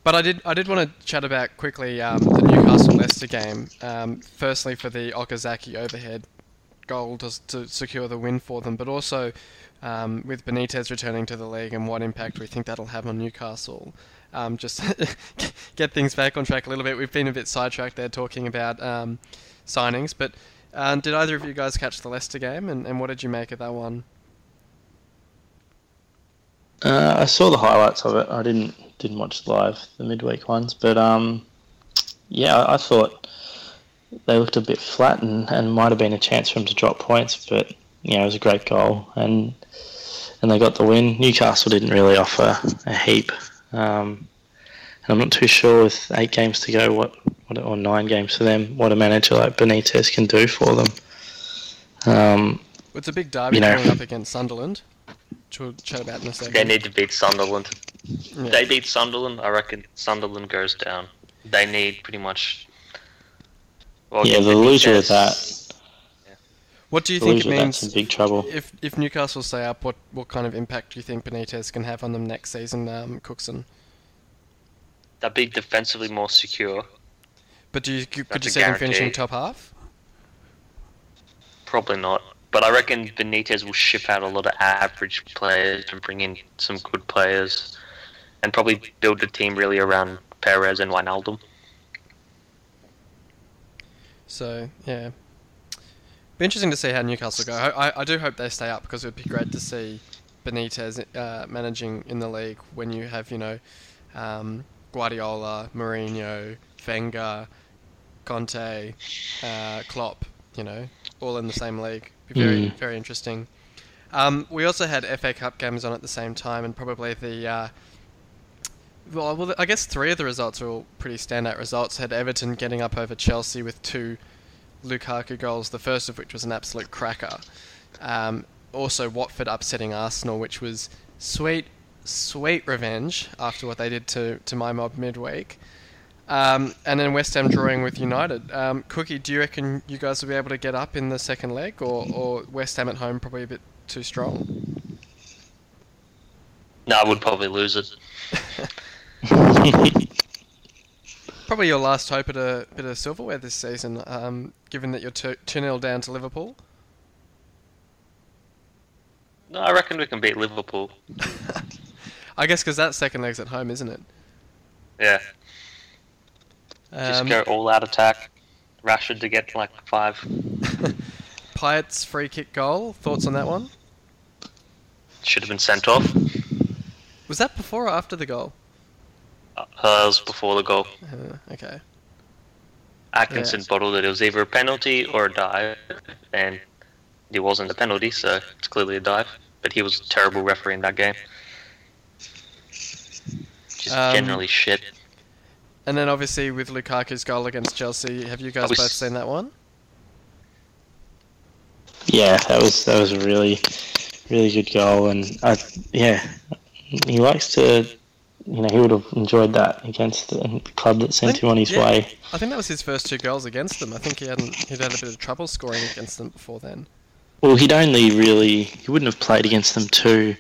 [SPEAKER 1] But I did I did want to chat about quickly um, the Newcastle Leicester game. Um, firstly, for the Okazaki overhead goal to, to secure the win for them, but also um, with Benitez returning to the league and what impact we think that'll have on Newcastle. Um, just [laughs] get things back on track a little bit. We've been a bit sidetracked there talking about um, signings, but um, did either of you guys catch the Leicester game and, and what did you make of that one?
[SPEAKER 2] Uh, I saw the highlights of it. I didn't didn't watch live the midweek ones, but um, yeah, I, I thought they looked a bit flat and, and might have been a chance for them to drop points. But yeah, it was a great goal and and they got the win. Newcastle didn't really offer a heap, um, and I'm not too sure with eight games to go what, what or nine games for them what a manager like Benitez can do for them. Um,
[SPEAKER 1] It's a big derby
[SPEAKER 2] You know-
[SPEAKER 1] coming up against Sunderland, which we'll chat about in a second.
[SPEAKER 3] They need to beat Sunderland.
[SPEAKER 1] Yeah.
[SPEAKER 3] They beat Sunderland, I reckon Sunderland goes down. They need pretty much. Well,
[SPEAKER 2] yeah,
[SPEAKER 3] get
[SPEAKER 2] the loser of that,
[SPEAKER 1] What do you think it
[SPEAKER 2] loser of that's in
[SPEAKER 1] means
[SPEAKER 2] big trouble.
[SPEAKER 1] if if Newcastle stay up? What what kind of impact do you think Benitez can have on them next season, um, Cooksen?
[SPEAKER 3] They'll be defensively more secure.
[SPEAKER 1] But do you could
[SPEAKER 3] That's
[SPEAKER 1] you
[SPEAKER 3] a
[SPEAKER 1] see them finishing top half?
[SPEAKER 3] Probably not. But I reckon Benitez will ship out a lot of average players and bring in some good players, and probably build the team really around Perez and Wijnaldum.
[SPEAKER 1] So yeah, be interesting to see how Newcastle go. I, I, do hope they stay up because it would be great to see Benitez uh, managing in the league when you have you know um, Guardiola, Mourinho, Wenger, Conte, uh, Klopp. You know, all in the same league. Be very
[SPEAKER 2] Mm.
[SPEAKER 1] very interesting. Um, we also had FA Cup games on at the same time, and probably the uh, well, well, I guess three of the results are all pretty standout results. Had Everton getting up over Chelsea with two Lukaku goals, the first of which was an absolute cracker. Um, also, Watford upsetting Arsenal, which was sweet, sweet revenge after what they did to, to my mob midweek. Um, and then West Ham drawing with United. Um, Cookie, do you reckon you guys will be able to get up in the second leg, or, or West Ham at home probably a bit too strong?
[SPEAKER 3] No, I would probably lose it. [laughs] [laughs]
[SPEAKER 1] Probably your last hope at a bit of silverware this season, um, given that you're 2 0 down to Liverpool.
[SPEAKER 3] No, I reckon we can beat Liverpool. [laughs]
[SPEAKER 1] I guess because that second leg's at home, isn't it?
[SPEAKER 3] Yeah, just
[SPEAKER 1] Um,
[SPEAKER 3] go all out attack. Rashford to get like five. [laughs]
[SPEAKER 1] Payet's free kick goal. Thoughts on that one?
[SPEAKER 3] Should have been sent off.
[SPEAKER 1] Was that before or after the goal?
[SPEAKER 3] Uh, Hurls before the goal.
[SPEAKER 1] Uh, okay.
[SPEAKER 3] Atkinson
[SPEAKER 1] Yeah.
[SPEAKER 3] bottled it. It was either a penalty or a dive, and it wasn't a penalty, so it's clearly a dive. But he was a terrible referee in that game. Just
[SPEAKER 1] Um,
[SPEAKER 3] generally shit.
[SPEAKER 1] And then obviously with Lukaku's goal against Chelsea, have you guys
[SPEAKER 3] was-
[SPEAKER 1] both seen that one?
[SPEAKER 2] Yeah, that was that was a really, really good goal, and I, yeah, he likes to, you know, he would have enjoyed that against the club that sent
[SPEAKER 1] think-
[SPEAKER 2] him on his
[SPEAKER 1] yeah.
[SPEAKER 2] way.
[SPEAKER 1] I think that was his first two goals against them. I think he hadn't he'd had a bit of trouble scoring against them before then.
[SPEAKER 2] Well, he'd only really he wouldn't have played against them too,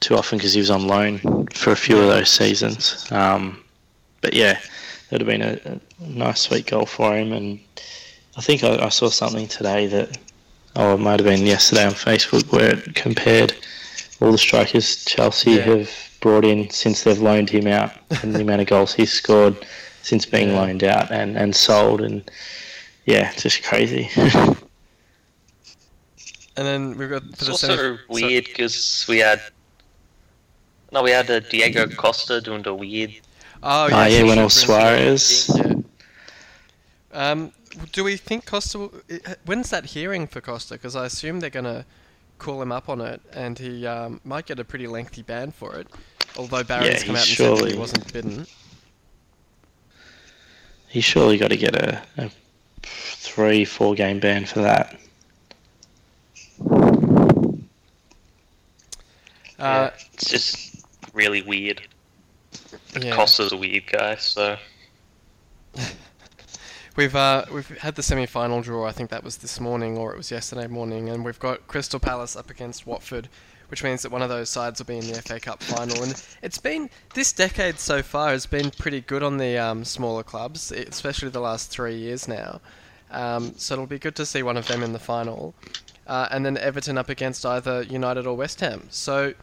[SPEAKER 2] too often because he was on loan for a few of those seasons. Um, but yeah, it would have been a, a nice, sweet goal for him, and I think I, I saw something today that, oh, it might have been yesterday on Facebook where it compared all the strikers Chelsea
[SPEAKER 1] Yeah.
[SPEAKER 2] have brought in since they've loaned him out and the amount of goals he's scored since being
[SPEAKER 1] Yeah.
[SPEAKER 2] loaned out and, and sold, and yeah, it's just crazy. [laughs]
[SPEAKER 1] And then we've got
[SPEAKER 3] It's
[SPEAKER 1] the
[SPEAKER 3] also
[SPEAKER 1] semi-
[SPEAKER 3] weird because we had no, we had uh, Diego Costa doing the weird.
[SPEAKER 1] Oh
[SPEAKER 2] Ah, yeah, when
[SPEAKER 1] sure,
[SPEAKER 2] it was. Suarez.
[SPEAKER 1] Yeah. Um, do we think Costa? Will, when's that hearing for Costa? Because I assume they're gonna call him up on it, and he um, might get a pretty lengthy ban for it. Although Barry's
[SPEAKER 2] Yeah,
[SPEAKER 1] come out and said that he wasn't bidden.
[SPEAKER 2] He's surely got to get a, a three, four game ban for that.
[SPEAKER 1] Uh,
[SPEAKER 3] it's just really weird.
[SPEAKER 1] yeah.
[SPEAKER 3] Costa's a weird guy, so [laughs]
[SPEAKER 1] We've uh, we've had the semi-final draw. I think that was this morning, or it was yesterday morning, and we've got Crystal Palace up against Watford, which means that one of those sides will be in the FA Cup final. And it's been this decade so far has been pretty good on the um, smaller clubs, especially the last three years now. Um, so it'll be good to see one of them in the final, uh, and then Everton up against either United or West Ham. So.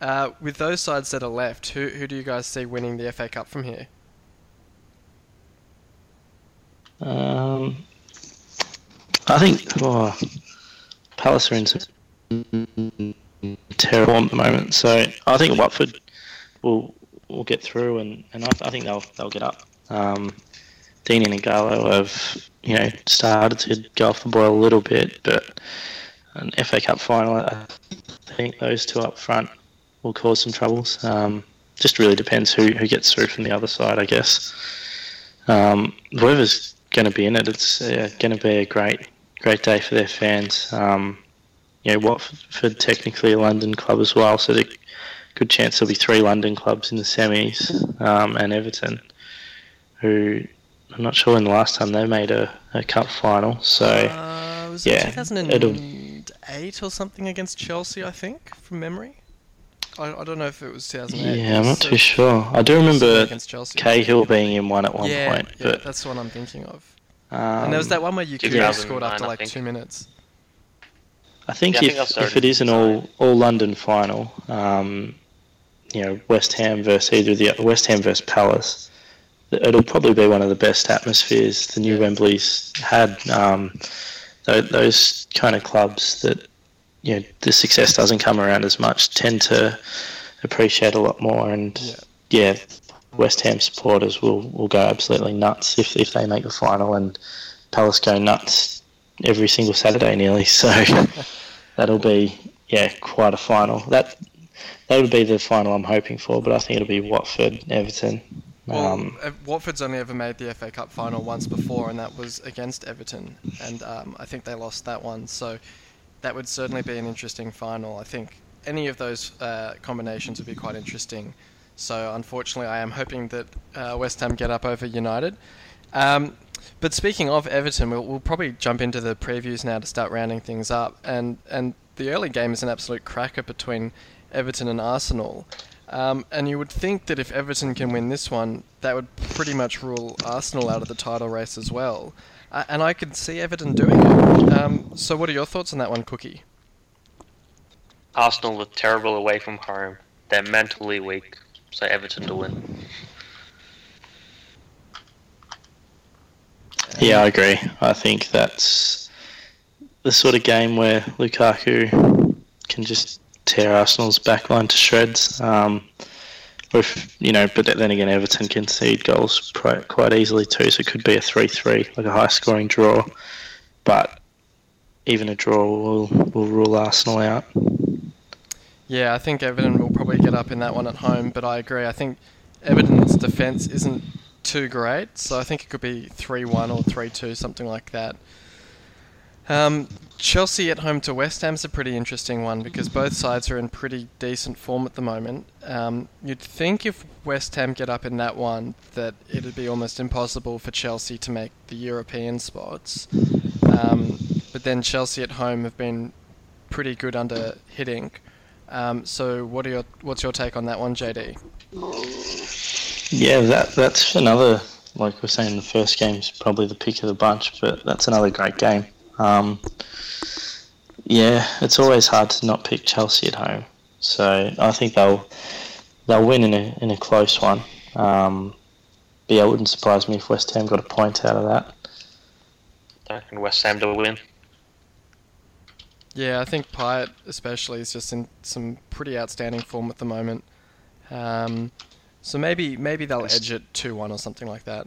[SPEAKER 1] Uh, with those sides that are left, who who do you guys see winning the FA Cup from here?
[SPEAKER 2] Um, I think oh, Palace are in terrible at the moment, so I think Watford will will get through, and, and I, I think they'll they'll get up. Um, Deeney and Ighalo have you know started to go off the boil a little bit, but an FA Cup final, I think those two up front will cause some troubles. Um, just really depends who, who gets through from the other side, I guess. Um, whoever's going to be in it, it's uh, going to be a great great day for their fans. Um, you know, Watford technically a London club as well, so a good chance there'll be three London clubs in the semis, um, and Everton, who I'm not sure when the last time they made a, a cup final. So
[SPEAKER 1] Uh, was
[SPEAKER 2] yeah,
[SPEAKER 1] it 2008 or something against Chelsea, I think, from memory? I, I don't know if it was 2008.
[SPEAKER 2] yeah, I'm not
[SPEAKER 1] So-
[SPEAKER 2] too sure. I do remember. Cahill being in one at one
[SPEAKER 1] yeah,
[SPEAKER 2] point,
[SPEAKER 1] yeah,
[SPEAKER 2] but
[SPEAKER 1] that's the one I'm thinking of.
[SPEAKER 2] um,
[SPEAKER 1] and there was that one where you
[SPEAKER 3] 2009,
[SPEAKER 1] scored after like two minutes.
[SPEAKER 2] I think
[SPEAKER 3] Yeah, I think
[SPEAKER 2] if, if it is an all all London final, um, you know, West Ham versus either the West Ham versus Palace, it'll probably be one of the best atmospheres the new
[SPEAKER 1] Yeah.
[SPEAKER 2] Wembley's had. Um, those kind of clubs that you know the success doesn't come around as much tend to appreciate a lot more, and
[SPEAKER 1] Yeah.
[SPEAKER 2] yeah, West Ham supporters will, will go absolutely nuts if if they make the final, and Palace go nuts every single Saturday nearly. [laughs] So [laughs] that'll be yeah quite a final. That that would be the final I'm hoping for, but I think it'll be Watford Everton.
[SPEAKER 1] Well,
[SPEAKER 2] Um,
[SPEAKER 1] uh, Watford's only ever made the FA Cup final once before, and that was against Everton, and um, I think they lost that one. So that would certainly be an interesting final. I think any of those uh, combinations would be quite interesting. So unfortunately, I am hoping that uh, West Ham get up over United. Um, but speaking of Everton, we'll, we'll probably jump into the previews now to start rounding things up. And and the early game is an absolute cracker between Everton and Arsenal. Um, and you would think that if Everton can win this one, that would pretty much rule Arsenal out of the title race as well. Uh, and I could see Everton doing it. Um, so, what are your thoughts on that one, Cookie?
[SPEAKER 3] Arsenal are terrible away from home. They're mentally weak, so Everton to win.
[SPEAKER 2] yeah, I agree. I think that's the sort of game where Lukaku can just tear Arsenal's backline to shreds. Um, with you know, but then again, Everton concede goals quite easily too, so it could be a three-three, like a high-scoring draw. But even a draw will will rule Arsenal out.
[SPEAKER 1] Yeah, I think Everton will probably get up in that one at home, but I agree. I think Everton's defence isn't too great, so I think it could be 3 1 or 3 2, something like that. Um, Chelsea at home to West Ham's a pretty interesting one because both sides are in pretty decent form at the moment. Um, you'd think if West Ham get up in that one that it'd be almost impossible for Chelsea to make the European spots. Um, but then Chelsea at home have been pretty good under Hiddink. Um, so what are your what's your take on that one, JD?
[SPEAKER 2] Yeah, that that's another like we are saying the first game's probably the pick of the bunch, but that's another great game. Um, yeah, it's always hard to not pick Chelsea at home. So I think they'll they'll win in a in a close one. Um, but yeah, it wouldn't surprise me if West Ham got a point out of that.
[SPEAKER 3] I reckon West Ham to win.
[SPEAKER 1] Yeah, I think Payet especially is just in some pretty outstanding form at the moment. Um, so maybe maybe they'll edge it two one or something like that.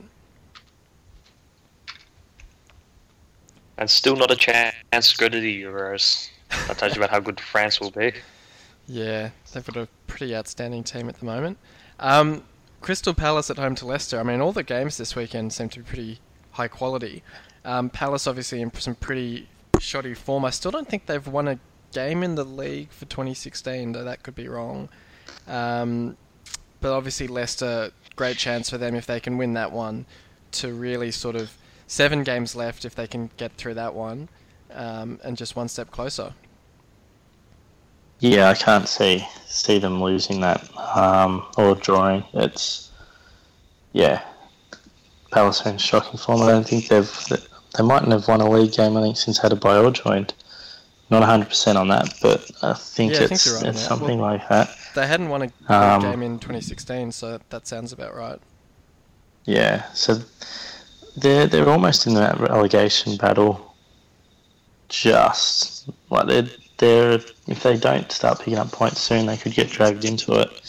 [SPEAKER 3] And still not a chance to go to the Euros. That tells you about how good France will be.
[SPEAKER 1] Yeah, they've got a pretty outstanding team at the moment. Um, Crystal Palace at home to Leicester. I mean, all the games this weekend seem to be pretty high quality. Um, Palace obviously in some pretty shoddy form. I still don't think they've won a game in the league for 2016, though that could be wrong. Um, but obviously Leicester, great chance for them if they can win that one to really sort of seven games left if they can get through that one, um, and just one step closer.
[SPEAKER 2] Yeah, I can't see see them losing that um, or drawing. It's yeah, Palace are in shocking form. I don't think they've they mightn't have won a league game. I think since Adebayor joined. Not 100% on that, but I think
[SPEAKER 1] yeah,
[SPEAKER 2] it's,
[SPEAKER 1] I think right
[SPEAKER 2] it's something well, like that.
[SPEAKER 1] They hadn't won a um, game in 2016, so that sounds about right.
[SPEAKER 2] Yeah, so they're they're almost in that relegation battle. Just like they're they're if they don't start picking up points soon, they could get dragged into it.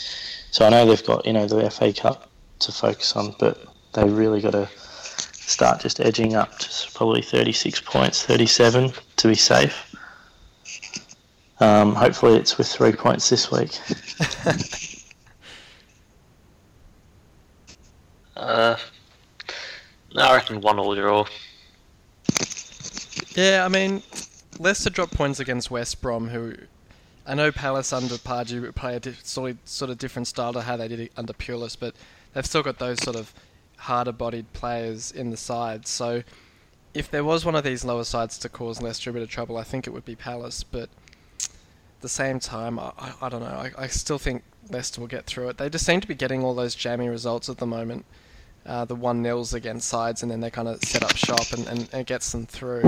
[SPEAKER 2] So I know they've got you know the FA Cup to focus on, but they really got to start just edging up to probably 36 points, 37 to be safe. Um, hopefully, it's with three points this week. [laughs]
[SPEAKER 3] uh, I reckon one all draw.
[SPEAKER 1] Yeah, I mean, Leicester dropped points against West Brom, who I know Palace under Pardew play a sort of, sort of different style to how they did it under Pulis, but they've still got those sort of harder-bodied players in the side. So if there was one of these lower sides to cause Leicester a bit of trouble, I think it would be Palace. But at the same time, I, I, I don't know. I, I still think Leicester will get through it. They just seem to be getting all those jammy results at the moment. Uh, the one nils against sides, and then they kind of set up shop and, and, and gets them through.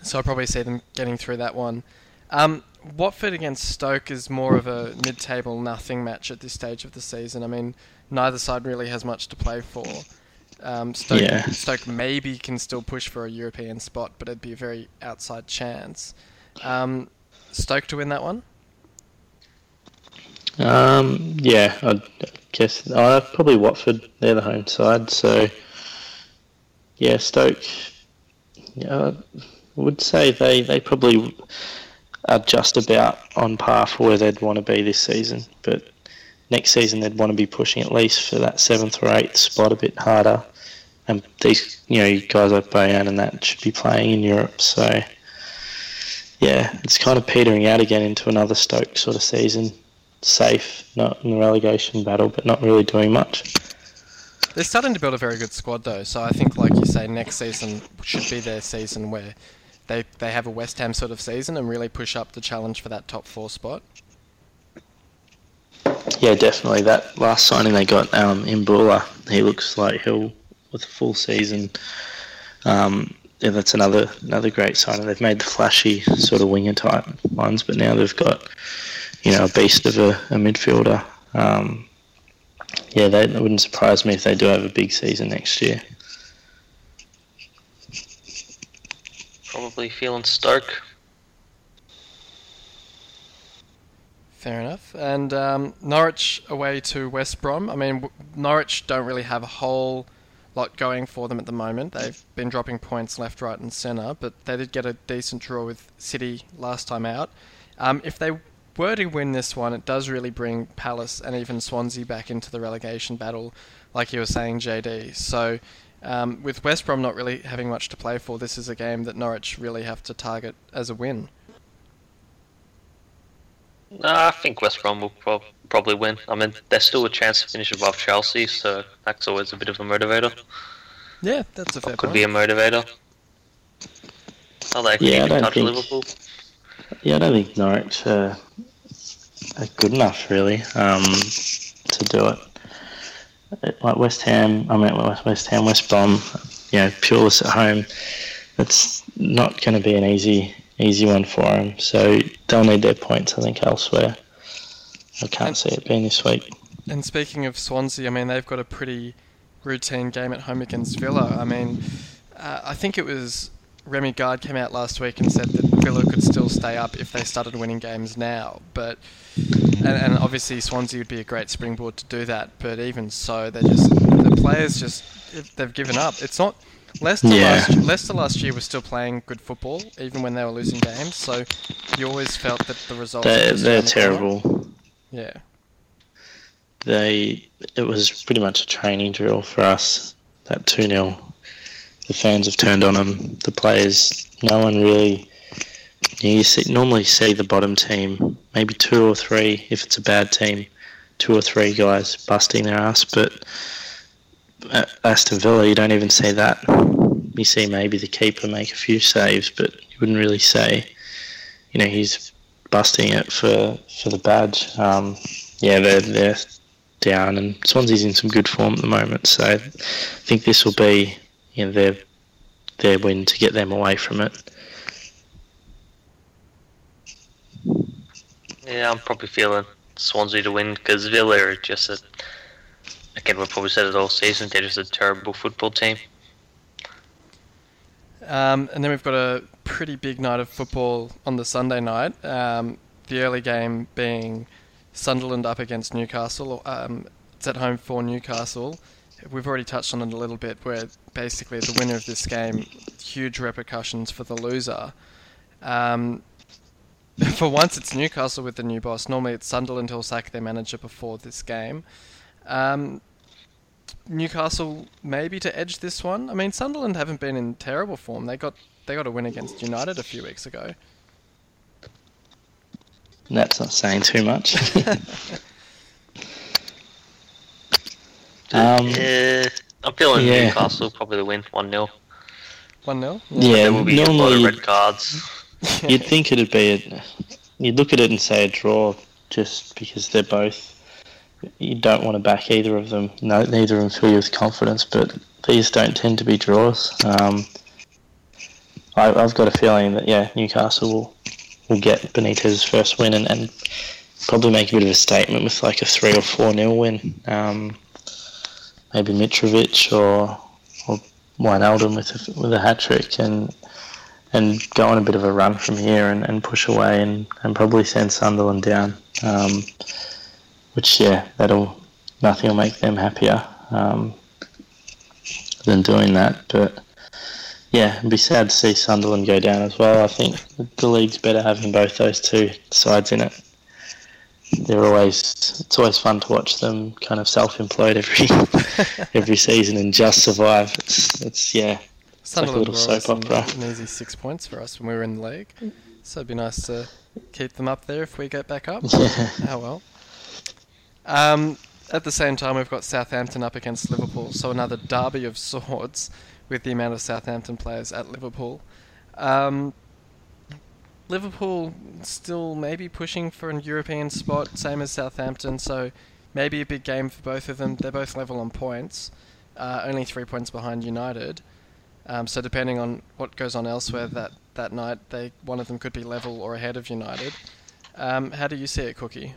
[SPEAKER 1] So I probably see them getting through that one. Um, Watford against Stoke is more of a mid-table nothing match at this stage of the season. I mean, neither side really has much to play for. Um, Stoke, yeah. Stoke maybe can still push for a European spot, but it'd be a very outside chance. Um, Stoke to win that one?
[SPEAKER 2] Um, yeah, I guess uh, probably Watford. They're the home side, so yeah, Stoke. Yeah, I would say they, they probably are just about on par for where they'd want to be this season. But next season they'd want to be pushing at least for that seventh or eighth spot a bit harder. And these, you know, guys like Bojan and that should be playing in Europe. So, yeah, it's kind of petering out again into another Stoke sort of season. Safe, not in the relegation battle, but not really doing much.
[SPEAKER 1] They're starting to build a very good squad, though. So I think, like you say, next season should be their season where they they have a West Ham sort of season and really push up the challenge for that top four spot.
[SPEAKER 2] Yeah, definitely. That last signing they got, um, Imbula, he looks like he'll with a full season. Um, yeah, that's another another great signing. They've made the flashy sort of winger type ones, but now they've got you know a beast of a, a midfielder. Um, yeah, they, it wouldn't surprise me if they do have a big season next year.
[SPEAKER 3] Probably feeling Stoke.
[SPEAKER 1] Fair enough. And um, Norwich away to West Brom. I mean, Norwich don't really have a whole lot going for them at the moment. They've been dropping points left, right, and centre, but they did get a decent draw with City last time out. Um, if they were to win this one, it does really bring Palace and even Swansea back into the relegation battle, like you were saying, JD. So, um, with West Brom not really having much to play for, this is a game that Norwich really have to target as a win.
[SPEAKER 3] No, I think West Brom will prob- probably win. I mean, there's still a chance to finish above Chelsea, so that's always a bit of a motivator.
[SPEAKER 1] Yeah, that's a fair
[SPEAKER 3] Could
[SPEAKER 1] point.
[SPEAKER 3] be a motivator. Are they
[SPEAKER 2] Yeah, I don't
[SPEAKER 3] touch
[SPEAKER 2] think-
[SPEAKER 3] with Liverpool?
[SPEAKER 2] Yeah, I don't think Norwich uh, are good enough really um, to do it. Uh, Like West Ham, I mean West West Ham, West Brom, you know, Pulis at home. It's not going to be an easy easy one for them. So they'll need their points, I think, elsewhere. I can't see it being this week.
[SPEAKER 1] And speaking of Swansea, I mean, they've got a pretty routine game at home against Villa. I mean, uh, I think it was Rémi Garde came out last week and said that Villa could still stay up if they started winning games now. But and, and obviously Swansea would be a great springboard to do that. But even so, they just the players just they've given up. It's not. Leicester,
[SPEAKER 2] Yeah.
[SPEAKER 1] last, Leicester last year was still playing good football, even when they were losing games. So you always felt that the results. were
[SPEAKER 2] They're,
[SPEAKER 1] just
[SPEAKER 2] they're
[SPEAKER 1] around the
[SPEAKER 2] terrible.
[SPEAKER 1] Yeah.
[SPEAKER 2] they it was pretty much a training drill for us. That two 0 the fans have turned on them. The players, no one really. You see, normally see the bottom team, maybe two or three if it's a bad team, two or three guys busting their ass. But at Aston Villa, you don't even see that. You see maybe the keeper make a few saves, but you wouldn't really say, you know, he's busting it for for the badge. Um, yeah, they're they're down, and Swansea's in some good form at the moment. So I think this will be you know their their win to get them away from it.
[SPEAKER 3] Yeah, I'm probably feeling Swansea to win because Villa are just a. Again, we've probably said it all season. They're just a terrible football team.
[SPEAKER 1] Um, and then we've got a pretty big night of football on the Sunday night. Um, the early game being Sunderland up against Newcastle. Um, it's at home for Newcastle. We've already touched on it a little bit, where basically the winner of this game, huge repercussions for the loser. Um, [laughs] for once, it's Newcastle with the new boss. Normally, it's Sunderland who'll sack their manager before this game. Um, Newcastle maybe to edge this one. I mean, Sunderland haven't been in terrible form. They got they got a win against United a few weeks ago.
[SPEAKER 2] That's not saying too much. [laughs] [laughs] um,
[SPEAKER 3] yeah, I'm feeling
[SPEAKER 2] yeah.
[SPEAKER 3] Newcastle probably to win 1 0.
[SPEAKER 1] One 0
[SPEAKER 2] yeah,
[SPEAKER 3] There will be a lot of
[SPEAKER 2] normally
[SPEAKER 3] red cards. [laughs]
[SPEAKER 2] you'd think it'd be a, you'd look at it and say a draw just because they're both. You don't want to back either of them. No, neither of them fill you with confidence, but these don't tend to be draws. Um, I, I've got a feeling that yeah, Newcastle will will get Benitez's first win and, and probably make a bit of a statement with like a three or four nil win. Um, maybe Mitrovic or or Wijnaldum with a, with a hat trick and and go on a bit of a run from here and, and push away and, and probably send Sunderland down. Um, which yeah, that'll nothing will make them happier um, than doing that. But yeah, it'd be sad to see Sunderland go down as well. I think the league's better having both those two sides in it. They're always it's always fun to watch them kind of self implode every [laughs] every season and just survive. It's it's yeah.
[SPEAKER 1] Sunderland
[SPEAKER 2] little
[SPEAKER 1] were always
[SPEAKER 2] soap
[SPEAKER 1] an,
[SPEAKER 2] opera.
[SPEAKER 1] an easy six points for us when we were in the league. So it'd be nice to keep them up there if we get back up.
[SPEAKER 2] Yeah.
[SPEAKER 1] Oh well. Um, at the same time, we've got Southampton up against Liverpool, so another derby of swords with the amount of Southampton players at Liverpool. Um, Liverpool still maybe pushing for an European spot, same as Southampton, so maybe a big game for both of them. They're both level on points, uh, only three points behind United. Um, so depending on what goes on elsewhere that, that night, they one of them could be level or ahead of United. Um, how do you see it, Cookie?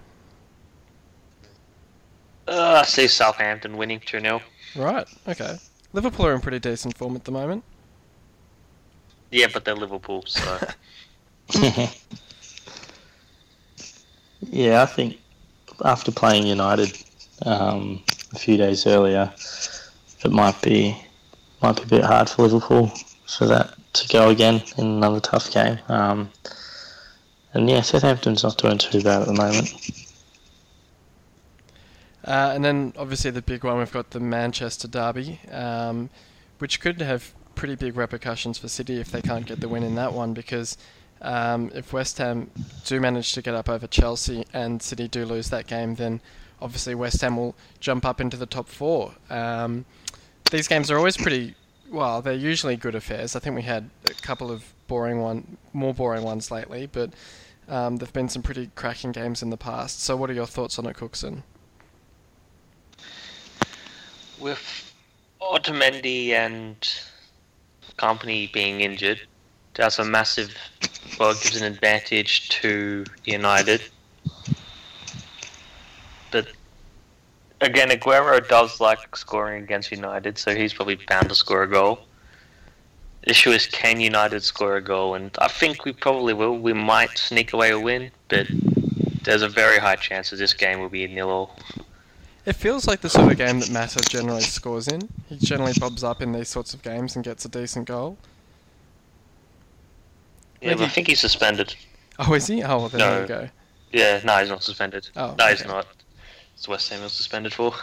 [SPEAKER 3] Uh, I see Southampton winning 2 0.
[SPEAKER 1] Right. Okay. Liverpool are in pretty decent form at the moment.
[SPEAKER 3] Yeah, but they're Liverpool, so. [laughs] [laughs]
[SPEAKER 2] Yeah, I think after playing United um, a few days earlier, it might be might be a bit hard for Liverpool for that to go again in another tough game. Um, and yeah, Southampton's not doing too bad at the moment.
[SPEAKER 1] Uh, and then obviously the big one, we've got the Manchester Derby, um, which could have pretty big repercussions for City if they can't get the win in that one because um, if West Ham do manage to get up over Chelsea and City do lose that game, then obviously West Ham will jump up into the top four. Um, these games are always pretty well. They're usually good affairs. I think we had a couple of boring one, more boring ones lately, but um, there've been some pretty cracking games in the past. So, what are your thoughts on it, Cooksen?
[SPEAKER 3] With Otamendi and company being injured, that's a massive. Well, it gives an advantage to United. But again, Aguero does like scoring against United, so he's probably bound to score a goal. The issue is, can United score a goal? And I think we probably will. We might sneak away a win, but there's a very high chance that this game will be a nil all.
[SPEAKER 1] It feels like the sort of game that Mata generally scores in. He generally bobs up in these sorts of games and gets a decent goal.
[SPEAKER 3] Yeah, but I think he's suspended.
[SPEAKER 1] Oh, is he? Oh, well, then
[SPEAKER 3] No.
[SPEAKER 1] there you go.
[SPEAKER 3] Yeah, no, he's not suspended.
[SPEAKER 1] Oh,
[SPEAKER 3] no, he's not. It's West Ham was suspended for.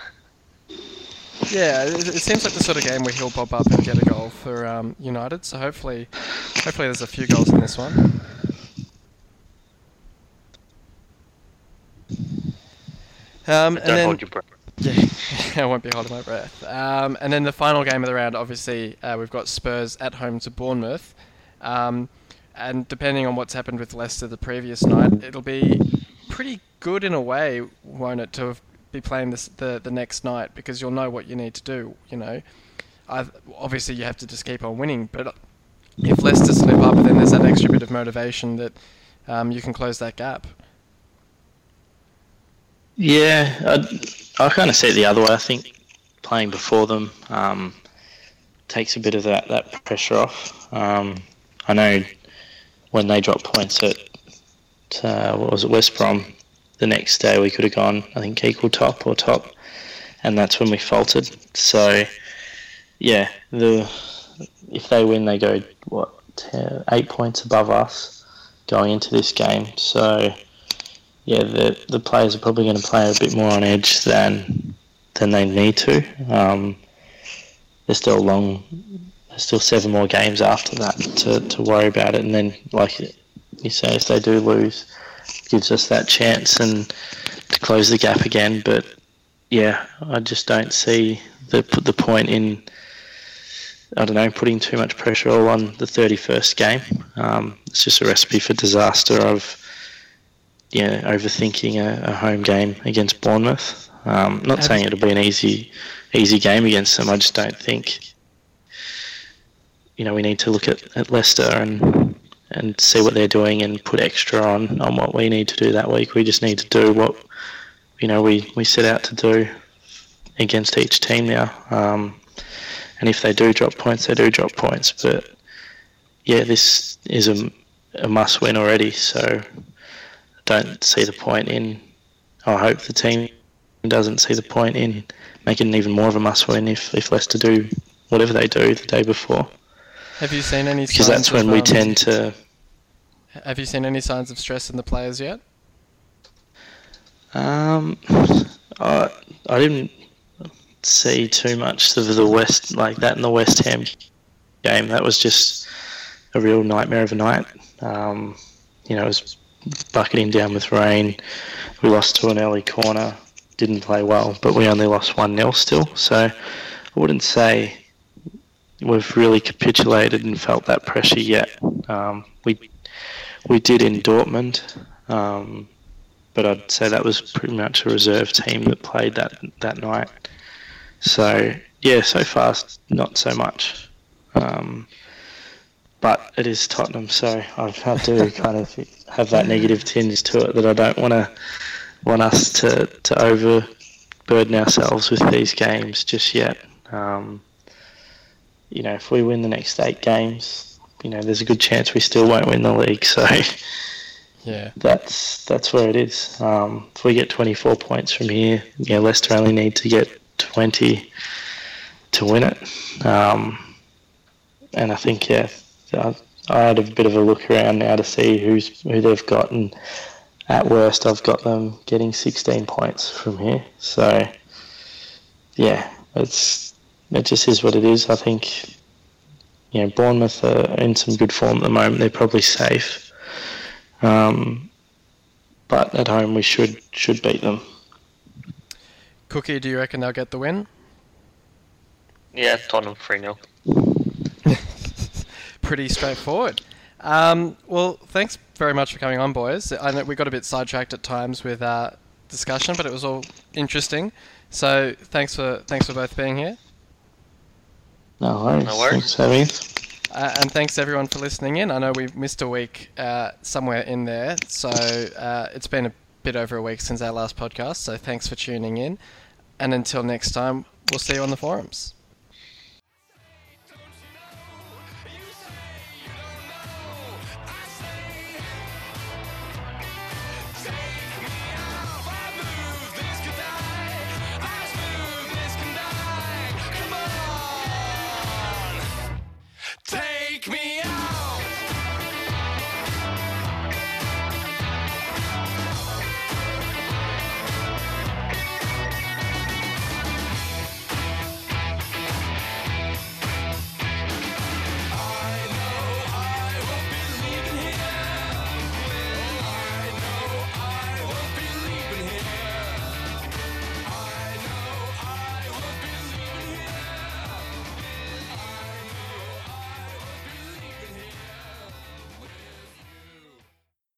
[SPEAKER 1] Yeah, it, it seems like the sort of game where he'll bob up and get a goal for um, United. So hopefully, hopefully there's a few goals in this one. Um, and
[SPEAKER 3] don't
[SPEAKER 1] then,
[SPEAKER 3] hold your breath.
[SPEAKER 1] Yeah, [laughs] I won't be holding my breath. Um, and then the final game of the round, obviously, uh, we've got Spurs at home to Bournemouth. Um, and depending on what's happened with Leicester the previous night, it'll be pretty good in a way, won't it, to be playing this the, the next night because you'll know what you need to do. You know, i obviously you have to just keep on winning, but if Leicester slip up, then there's that extra bit of motivation that um, you can close that gap.
[SPEAKER 2] Yeah, I, I kind of see it the other way. I think playing before them um, takes a bit of that, that pressure off. Um, I know when they dropped points at uh, what was it West Brom, the next day we could have gone I think equal top or top, and that's when we faltered. So yeah, the if they win, they go what 10, eight points above us going into this game. So yeah, the the players are probably going to play a bit more on edge than than they need to. Um, there's still a long, there's still seven more games after that to, to worry about it, and then like you say, if they do lose, it gives us that chance and to close the gap again. But yeah, I just don't see the the point in. I don't know, putting too much pressure all on the 31st game. Um, it's just a recipe for disaster of yeah, overthinking a, a home game against Bournemouth. Um, not saying it'll be an easy, easy game against them. I just don't think. You know, we need to look at, at Leicester and and see what they're doing and put extra on on what we need to do that week. We just need to do what you know we, we set out to do against each team now. Um, and if they do drop points, they do drop points. But yeah, this is a, a must win already. So don't see the point in. I hope the team doesn't see the point in making it even more of a must win if, if Leicester do whatever they do the day before.
[SPEAKER 1] Have you seen any?
[SPEAKER 2] Because
[SPEAKER 1] signs
[SPEAKER 2] that's when
[SPEAKER 1] of,
[SPEAKER 2] we
[SPEAKER 1] um,
[SPEAKER 2] tend to.
[SPEAKER 1] Have you seen any signs of stress in the players yet?
[SPEAKER 2] Um, I, I didn't see too much of the West like that in the West Ham game. That was just a real nightmare of a night. Um, you know, it was bucketing down with rain. We lost to an early corner. Didn't play well, but we only lost one 0 still. So I wouldn't say we've really capitulated and felt that pressure yet. Um, we we did in Dortmund. Um, but I'd say that was pretty much a reserve team that played that that night. So yeah, so far not so much, um, but it is Tottenham, so I've had to [laughs] kind of have that negative tinge to it that I don't want to want us to to overburden ourselves with these games just yet. You know, if we win the next eight games, you know, there's a good chance we still won't win the league. [laughs] So
[SPEAKER 1] Yeah.
[SPEAKER 2] that's that's where it is. Um, if we get 24 points from here, yeah, Leicester only need to get 20 to win it. Um, and I think yeah, I, I had a bit of a look around now to see who's who they've got, and at worst, I've got them getting 16 points from here. So, yeah, it's it just is what it is. I think, you know, Bournemouth are in some good form at the moment. They're probably safe, um, but at home we should should beat them.
[SPEAKER 1] Cookie, do you reckon they'll get the win?
[SPEAKER 3] Yeah, Tottenham 3 0. [laughs]
[SPEAKER 1] Pretty straightforward. Um, well, thanks very much for coming on, boys. I know we got a bit sidetracked at times with our discussion, but it was all interesting. So thanks for thanks for both being here,
[SPEAKER 2] No worries.
[SPEAKER 3] No worries.
[SPEAKER 2] Thanks for having
[SPEAKER 1] uh, and thanks everyone for listening in. I know we've missed a week uh, somewhere in there, so uh, it's been a bit over a week since our last podcast. So thanks for tuning in, and until next time, we'll see you on the forums. Me